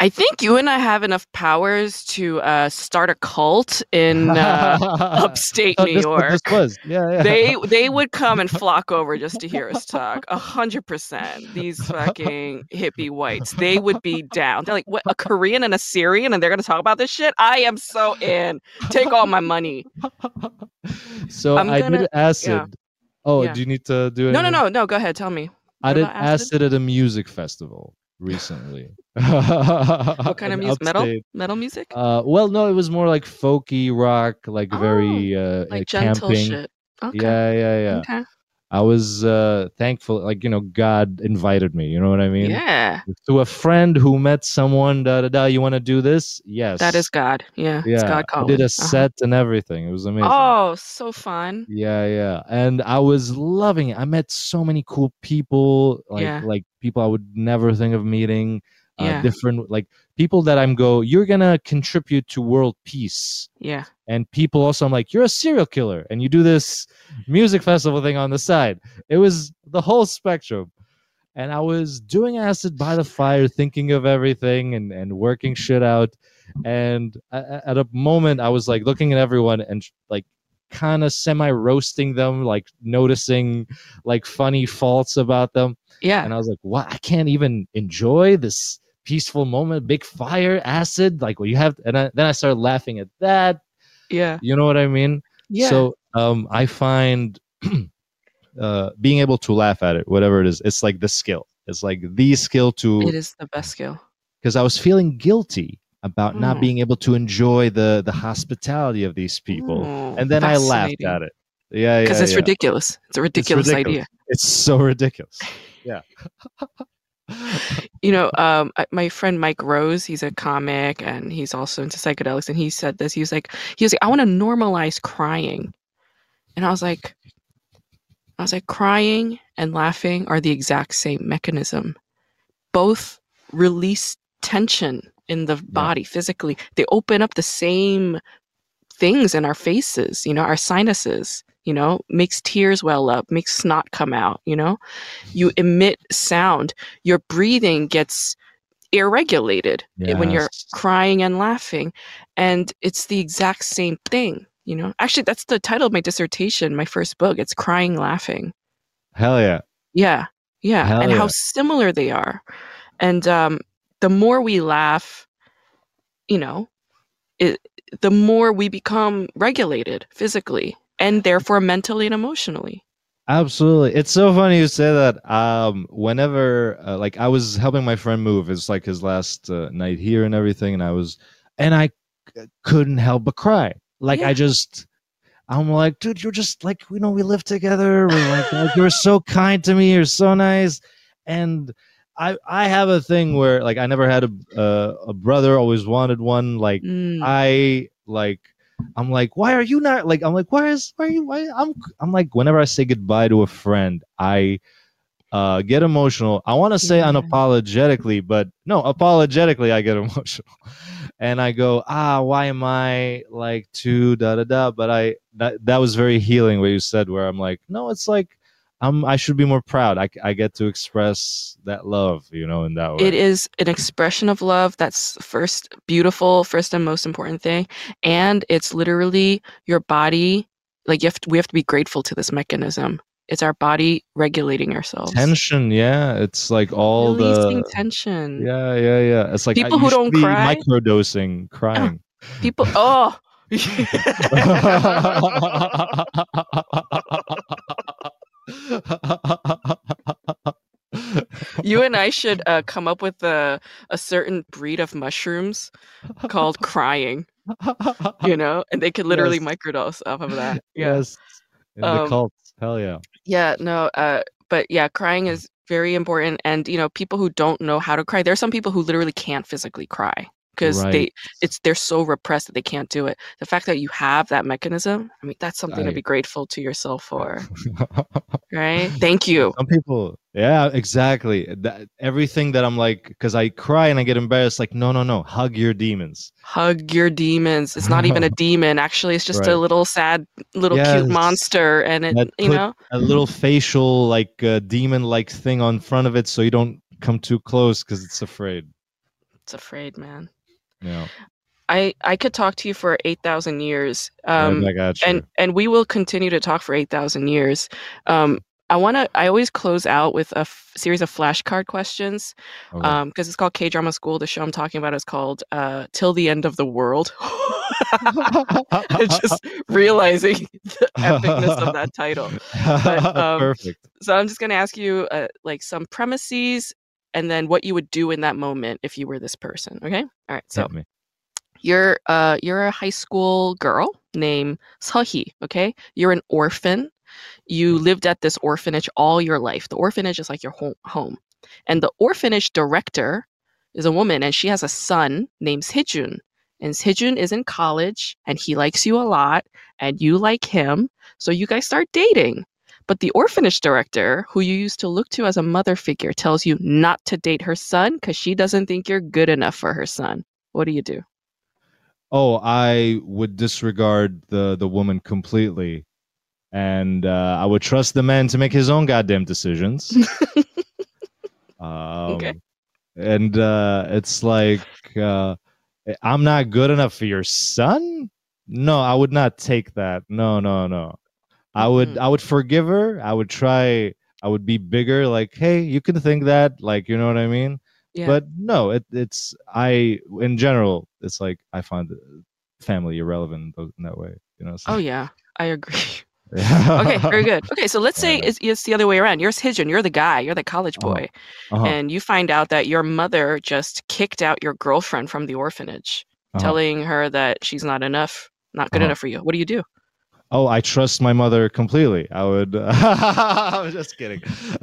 I think you and I have enough powers to uh, start a cult in uh, upstate Oh, New this, York. this was. Yeah, yeah. They they would come and flock over just to hear us talk. A hundred percent. These fucking hippie whites. They would be down. They're like, what? A Korean and a Syrian, and they're gonna talk about this shit. I am so in. Take all my money. so I'm I gonna- did acid. Oh, Yeah. do you need to do it? No, no, no, no. Go ahead. Tell me. I did acid? acid at a music festival recently. What kind of music? Metal? Metal music? Uh, well, no, it was more like folky rock, like very uh, Oh, like uh, gentle camping. shit. Okay. Yeah, yeah, yeah. Okay. I was uh, thankful, like you know, God invited me. You know what I mean? yeah. To a friend who met someone. Da da da. You want to do this? Yes. That is God. Yeah. Yeah. It's God I did a Uh-huh. set and everything. It was amazing. Oh, so fun. Yeah, yeah. And I was loving it. I met so many cool people, like Yeah. like people I would never think of meeting. Uh, Yeah. different like people that I'm go, you're gonna contribute to world peace. Yeah. And people also I'm like, you're a serial killer and you do this music festival thing on the side. It was the whole spectrum. And I was doing acid by the fire, thinking of everything and, and working shit out. And at a moment, I was like looking at everyone and like kind of semi roasting them, like noticing like funny faults about them. Yeah. And I was like, what? I can't even enjoy this peaceful moment, big fire, acid. Like, well, you have, and I, then I started laughing at that. Yeah. You know what I mean? Yeah. So um, I find uh, being able to laugh at it, whatever it is, it's like the skill. It's like the skill to it is the best skill. because I was feeling guilty about not Mm. being able to enjoy the the hospitality of these people, Oh, and then I laughed at it. Yeah, yeah, Because it's yeah. ridiculous. It's a ridiculous, ridiculous. idea. It's so ridiculous. Yeah. You know, um, my friend Mike Rose, he's a comic and he's also into psychedelics. And he said this. He was like, he was like, I want to normalize crying. And I was like, I was like, crying and laughing are the exact same mechanism. Both release tension in the body physically. They open up the same things in our faces, you know, our sinuses, you know, makes tears well up, makes snot come out, you know. You emit sound. Your breathing gets irregulated i- when you're crying and laughing. And it's the exact same thing, you know. Actually, that's the title of my dissertation, my first book. It's Crying Laughing. Hell yeah. Yeah. Yeah. Hell and how similar they are. And um, the more we laugh, you know, it, the more we become regulated physically and therefore mentally and emotionally. Absolutely. It's so funny you say that. Um, whenever, uh, like, I was helping my friend move. It's like his last uh, night here and everything, and I was, and I couldn't help but cry. Like, Yeah. I just, I'm like, dude, you're just like, you know, we live together. We're like, like, you're so kind to me. You're so nice, and I, I have a thing where, like, I never had a, uh, a brother. Always wanted one. Like, Mm, I like I'm like, why are you not like I'm like, why is why are you why I'm I'm like whenever I say goodbye to a friend, I uh get emotional. I want to say Yeah. unapologetically, but no, apologetically I get emotional. And I go, ah, why am I like too da da da? But I that that was very healing what you said, where I'm like, no, it's like I'm I should be more proud. I I get to express that love, you know, in that way. it is an expression of love that's first beautiful, first and most important thing. And it's literally your body. Like you have to, we have to be grateful to this mechanism. It's our body regulating ourselves. Tension, yeah. It's like all Releasing the tension. Yeah, yeah, yeah. It's like People I who don't cry- microdosing, ah, crying. People oh you and I should uh, come up with a a certain breed of mushrooms called crying, you know, and they could literally Yes. microdose off of that. Yeah. Yes, in the Um, cult. Hell yeah. Yeah, no, uh but yeah, crying is very important and you know, people who don't know how to cry, there are some people who literally can't physically cry because they it's they're so repressed that they can't do it. The fact that you have that mechanism, I mean, that's something to be grateful to yourself for, right? Thank you. Some people, yeah, exactly. That, everything that I'm like, because I cry and I get embarrassed. Like, no, no, no. Hug your demons. Hug your demons. It's not even a demon. Actually, it's just a little sad, little Yes. cute monster, and it, you know, A little facial, like uh, demon-like thing on front of it, so you don't come too close because it's afraid. It's afraid, man. Yeah. I I could talk to you for eight thousand years. Um, I got you. and and we will continue to talk for 8000 years um i want to i always close out with a f- series of flashcard questions Okay. um because it's called k drama school the show i'm talking about is called uh till the end of the world just realizing the epicness of that title but, um, Perfect. so i'm just going to ask you uh, like some premises and then what you would do in that moment if you were this person okay all right so me. you're uh you're a high school girl named Seohee, okay? You're an orphan. You lived at this orphanage all your life. The orphanage is like your home home. And the orphanage director is a woman and she has a son named Sejun. And Sejun is in college and he likes you a lot and you like him. So you guys start dating. But the orphanage director, who you used to look to as a mother figure, tells you not to date her son because she doesn't think you're good enough for her son. What do you do? Oh, I would disregard the the woman completely, and uh, I would trust the man to make his own goddamn decisions. um, Okay. And uh, it's like uh, I'm not good enough for your son. No, I would not take that. No, no, no. I would Mhm. I would forgive her. I would try. I would be bigger. Like, hey, you can think that. Like, you know what I mean? Yeah. But no, it, it's I in general. It's like I find family irrelevant in that way. You know? Oh yeah, I agree. yeah. Okay, very good. Okay, so let's say Yeah. it's, it's the other way around. You're Sejun, you're the guy, you're the college Uh-huh. boy, Uh-huh, and you find out that your mother just kicked out your girlfriend from the orphanage, uh-huh. telling her that she's not enough, not good Uh-huh. enough for you. What do you do? Oh, I trust my mother completely. I would. I'm just kidding.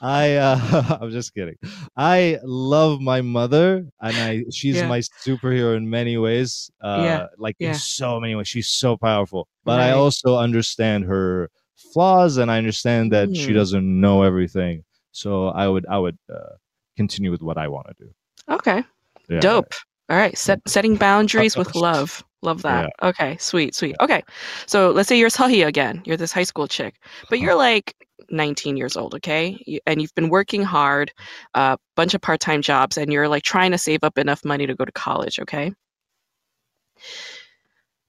I. Uh, I'm just kidding. I love my mother, and I. She's Yeah. my superhero in many ways. Uh, Yeah, Like yeah. in so many ways, she's so powerful. But I also understand her flaws, and I understand that she Mm. doesn't know everything. So I would. I would uh, continue with what I want to do. Okay, Yeah. dope. All right, set, setting boundaries with love. Love that. Okay, sweet, sweet. Okay, so let's say you're Seohee again. You're this high school chick, but you're like 19 years old, okay? And you've been working hard, a bunch of part time jobs, and you're like trying to save up enough money to go to college, okay?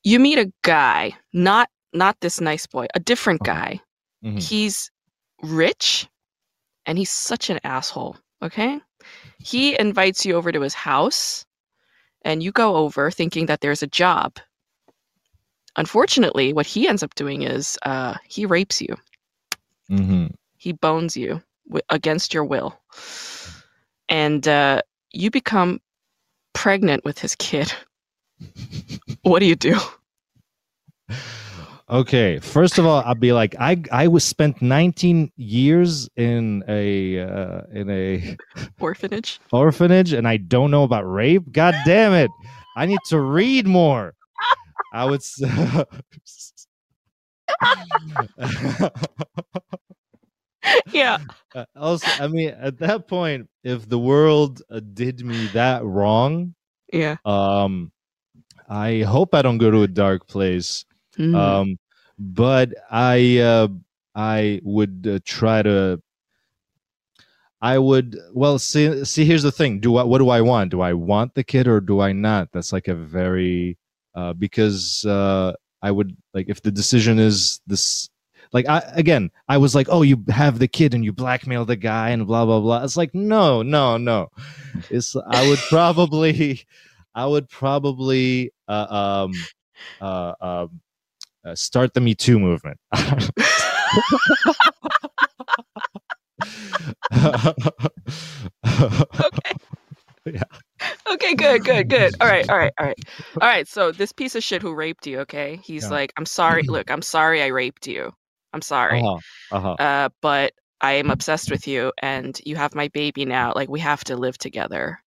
You meet a guy, not not this nice boy, a different Uh-huh. guy. Mhm. He's rich and he's such an asshole, okay? He invites you over to his house and you go over thinking that there's a job. Unfortunately, what he ends up doing is uh, he rapes you. Mhm. He bones you w- against your will. And uh, you become pregnant with his kid. what do you do? Okay, first of all, I'd be like, I I was spent 19 years in a uh, in a Orphanage? orphanage, and I don't know about rape. God damn it! I need to read more. I would. yeah. Uh, also, I mean, at that point, if the world uh, did me that wrong, Yeah. um, I hope I don't go to a dark place. Mm. um but i uh i would uh, try to i would well see see here's the thing. Do i what do i want? Do i want the kid or do i not? That's like a very uh because uh i would like if the decision is this like I, again i was like oh you have the kid and you blackmail the guy and blah blah blah. It's like no no no. It's i would probably i would probably uh, um uh, um uh, start the Me Too movement. Okay, good, good, good. All right, all right, all right. All right, so this piece of shit who raped you, okay? He's Yeah. like, I'm sorry. Look, I'm sorry I raped you. I'm sorry. uh-huh, uh-huh. Uh, but I am obsessed with you and you have my baby now. Like, we have to live together.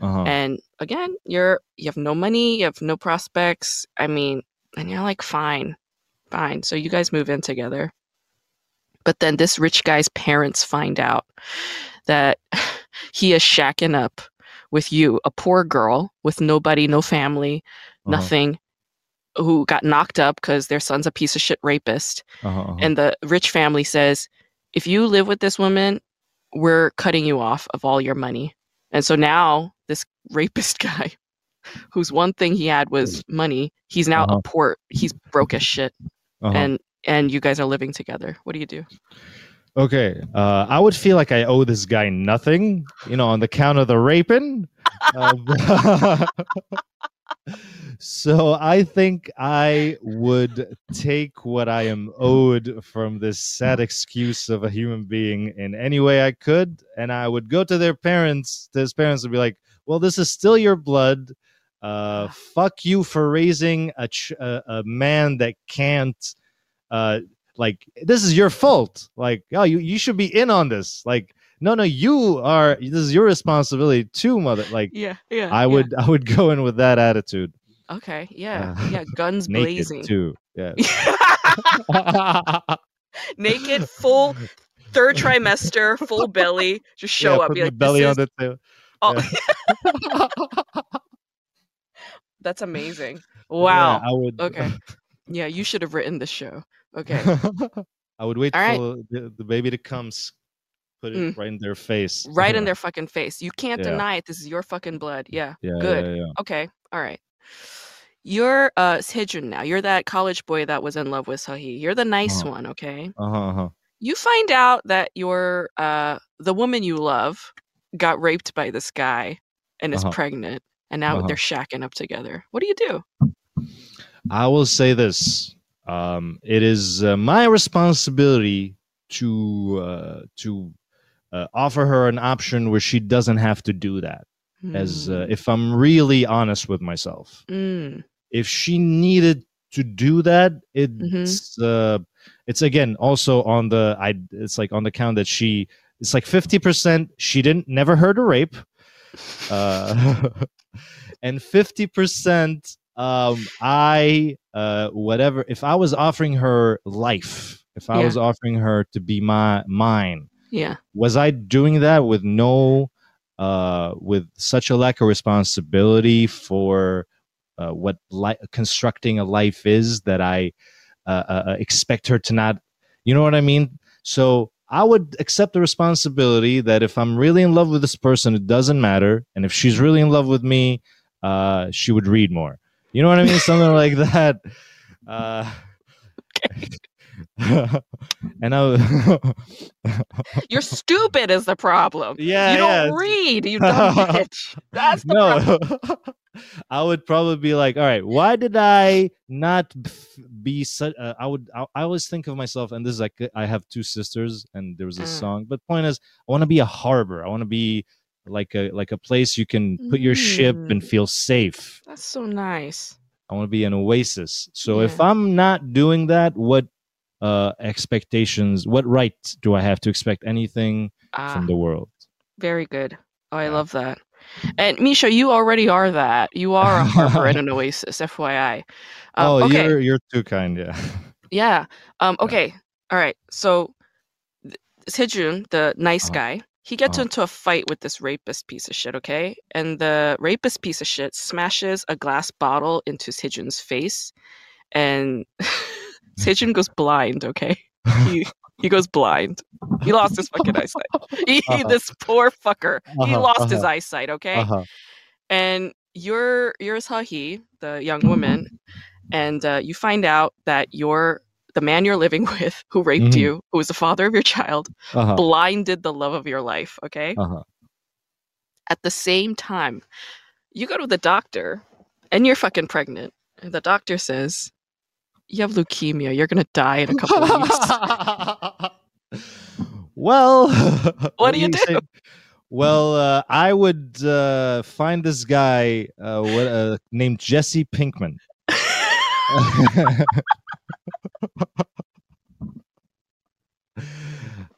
Uh-huh. And again, you're you have no money, you have no prospects. I mean, and you're like, fine, fine. So you guys move in together. But then this rich guy's parents find out that he is shacking up with you, a poor girl with nobody, no family, uh-huh, nothing, who got knocked up because their son's a piece of shit rapist. uh-huh, uh-huh. And the rich family says, if you live with this woman, we're cutting you off of all your money. And so now this rapist guy, whose one thing he had was money, he's now Uh-huh. a port. He's broke as shit, Uh-huh. and and you guys are living together. What do you do? Okay, uh, I would feel like I owe this guy nothing, you know, on the count of the raping. Uh, so I think I would take what I am owed from this sad excuse of a human being in any way I could, and I would go to their parents, to his parents, and be like, "Well, this is still your blood. Uh, fuck you for raising a ch- a, a man that can't." Uh, like this is your fault like oh you, you should be in on this like no no you are this is your responsibility too mother like Yeah, yeah. i would i would go in with that attitude Okay, yeah, Uh, yeah. Guns blazing. too yeah Naked, full third trimester, full belly. Just show yeah, up. put Be like, belly on is, the table oh, that's amazing. Wow. yeah, i would Okay. Yeah, you should have written the show. Okay. i would wait All right. for the, the baby to come put it Mm. right in their face right in their fucking face. You can't Yeah. deny it. This is your fucking blood. Yeah. yeah good. yeah, yeah. Okay. All right. You're uh Sejun now. You're that college boy that was in love with Sahi. You're the nice Uh-huh. one, okay? uh-huh, uh-huh. You find out that your uh the woman you love got raped by this guy and is Uh-huh. pregnant and now Uh-huh. they're shacking up together. What do you do? I will say this: um, it is uh, my responsibility to uh, to uh, offer her an option where she doesn't have to do that. As uh, if I'm really honest with myself, Mm. if she needed to do that, Mm-hmm. it's uh, it's again also on the I. It's like on the count that she. It's like fifty percent. She didn't never heard a rape, uh, and fifty percent um i uh whatever if i was offering her life if i Yeah. was offering her to be my mine yeah. was i doing that with no uh with such a lack of responsibility for uh, what li- constructing a life is that i uh, uh, uh, expect her to not you know what i mean so i would accept the responsibility that if i'm really in love with this person it doesn't matter and if she's really in love with me uh she would read more you know what i mean something like that uh and I, You're stupid is the problem. yeah, you don't yeah. read, you bitch. That's the problem. I would probably be like all right why did i not be such uh, i would I, I always think of myself and this is like i have two sisters and there was a Mm. song but point is i want to be a harbor i want to be like a like a place you can put your ship and Mm. feel safe That's so nice. i want to be an oasis so if i'm not doing that what uh expectations what right do i have to expect anything Ah, from the world very good. Oh, I Yeah. love that. And Misho, you already are that. You are a harbor and an oasis, FYI. Um, oh okay. you're you're too kind yeah Yeah. Um, Yeah. okay. All right. So Sejun, the nice Uh-huh. guy, he gets Uh-huh. into a fight with this rapist piece of shit, okay? And the rapist piece of shit smashes a glass bottle into Sejun's face and Sejun goes blind, okay? He he goes blind. He lost his fucking eyesight. He, Uh-huh. This poor fucker. he Uh-huh, lost his uh-huh. eyesight, okay? uh-huh. and you're you're Sahi, the young woman, and uh, you find out that you're the man you're living with, who raped Mhm. you, who was the father of your child, Uh-huh. blinded the love of your life. Okay. Uh-huh. At the same time, you go to the doctor, and you're fucking pregnant, and the doctor says. You have leukemia. You're gonna die in a couple of weeks. well, What do you do? say? Well, uh, I would uh, find this guy uh, what, uh, named Jesse Pinkman.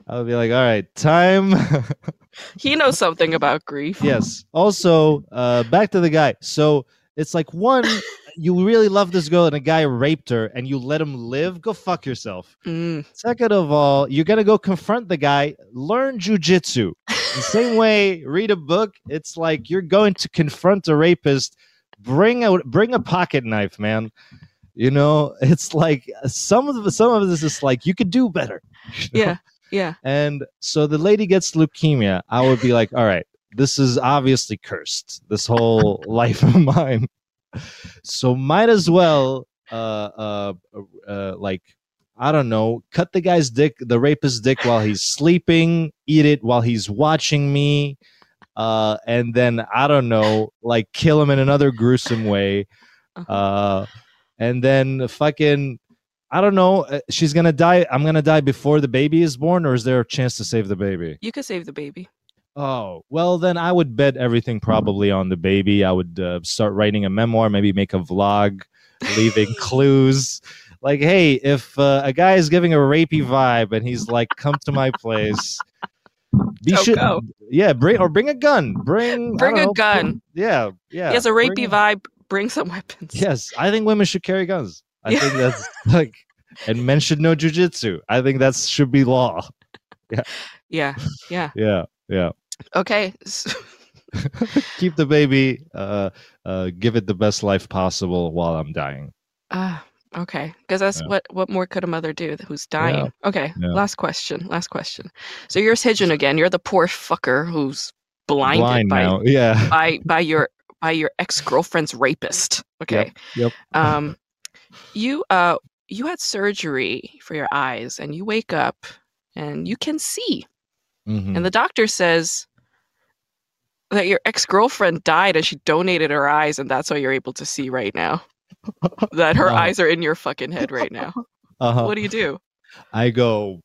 I would be like, all right, time. he knows something about grief. yes. Also, uh, back to the guy. So it's like one, you really love this girl, and a guy raped her, and you let him live. Go fuck yourself. Mm, Second of all, you're gonna go confront the guy. Learn jujitsu. The same way, read a book. It's like you're going to confront a rapist. Bring a bring a pocket knife, man. You know, it's like some of the, some of this is like you could do better. you know? yeah. Yeah. And so the lady gets leukemia. I would be like, all right, this is obviously cursed. This whole life of mine. So might as well, uh, uh, uh, like, I don't know, cut the guy's dick, the rapist's dick while he's sleeping, eat it while he's watching me, uh, and then I don't know, like, kill him in another gruesome way, Uh-huh. uh, and then fucking. I don't know. uh, She's gonna die. I'm gonna die before the baby is born, or is there a chance to save the baby? You could save the baby. Oh, well, then I would bet everything probably on the baby. I would uh, start writing a memoir, maybe make a vlog, leaving clues. Like, hey, if uh, a guy is giving a rapey vibe and he's like, come to my place, be go. yeah, bring or bring a gun, bring Bring a know, gun. yeah, yeah. he has a bring rapey vibe. Bring some weapons. Yes, I think women should carry guns. I Yeah. think that's like, and men should know jujitsu. I think that should be law. Yeah. Yeah. Yeah, yeah. Okay. keep the baby uh uh give it the best life possible while i'm dying Ah, okay. Because that's Yeah. what what more could a mother do who's dying? Okay. Yeah. Last question. Last question. So you're Hijin again. You're the poor fucker who's blinded blind by now yeah by by your by your ex girlfriend's rapist. Okay. yep Um, you uh you had surgery for your eyes, and you wake up and you can see, Mhm. and the doctor says that your ex girlfriend died and she donated her eyes, and that's why you're able to see right now. that her Uh. eyes are in your fucking head right now. uh-huh. What do you do? i go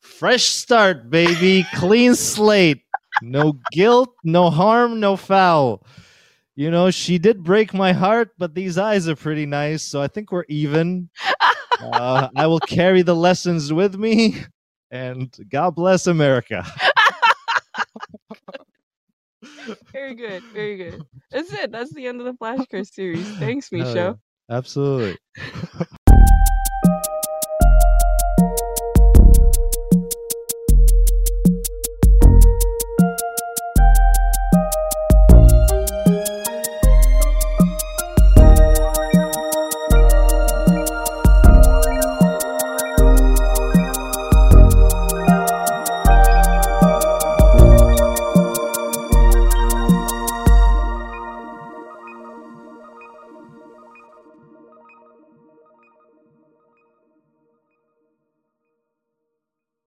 fresh start baby clean slate no guilt no harm no foul you know she did break my heart but these eyes are pretty nice so i think we're even uh, i will carry the lessons with me and god bless america Very good, very good. That's it. That's the end of the Flash Curse series. Thanks, Hell yeah. absolutely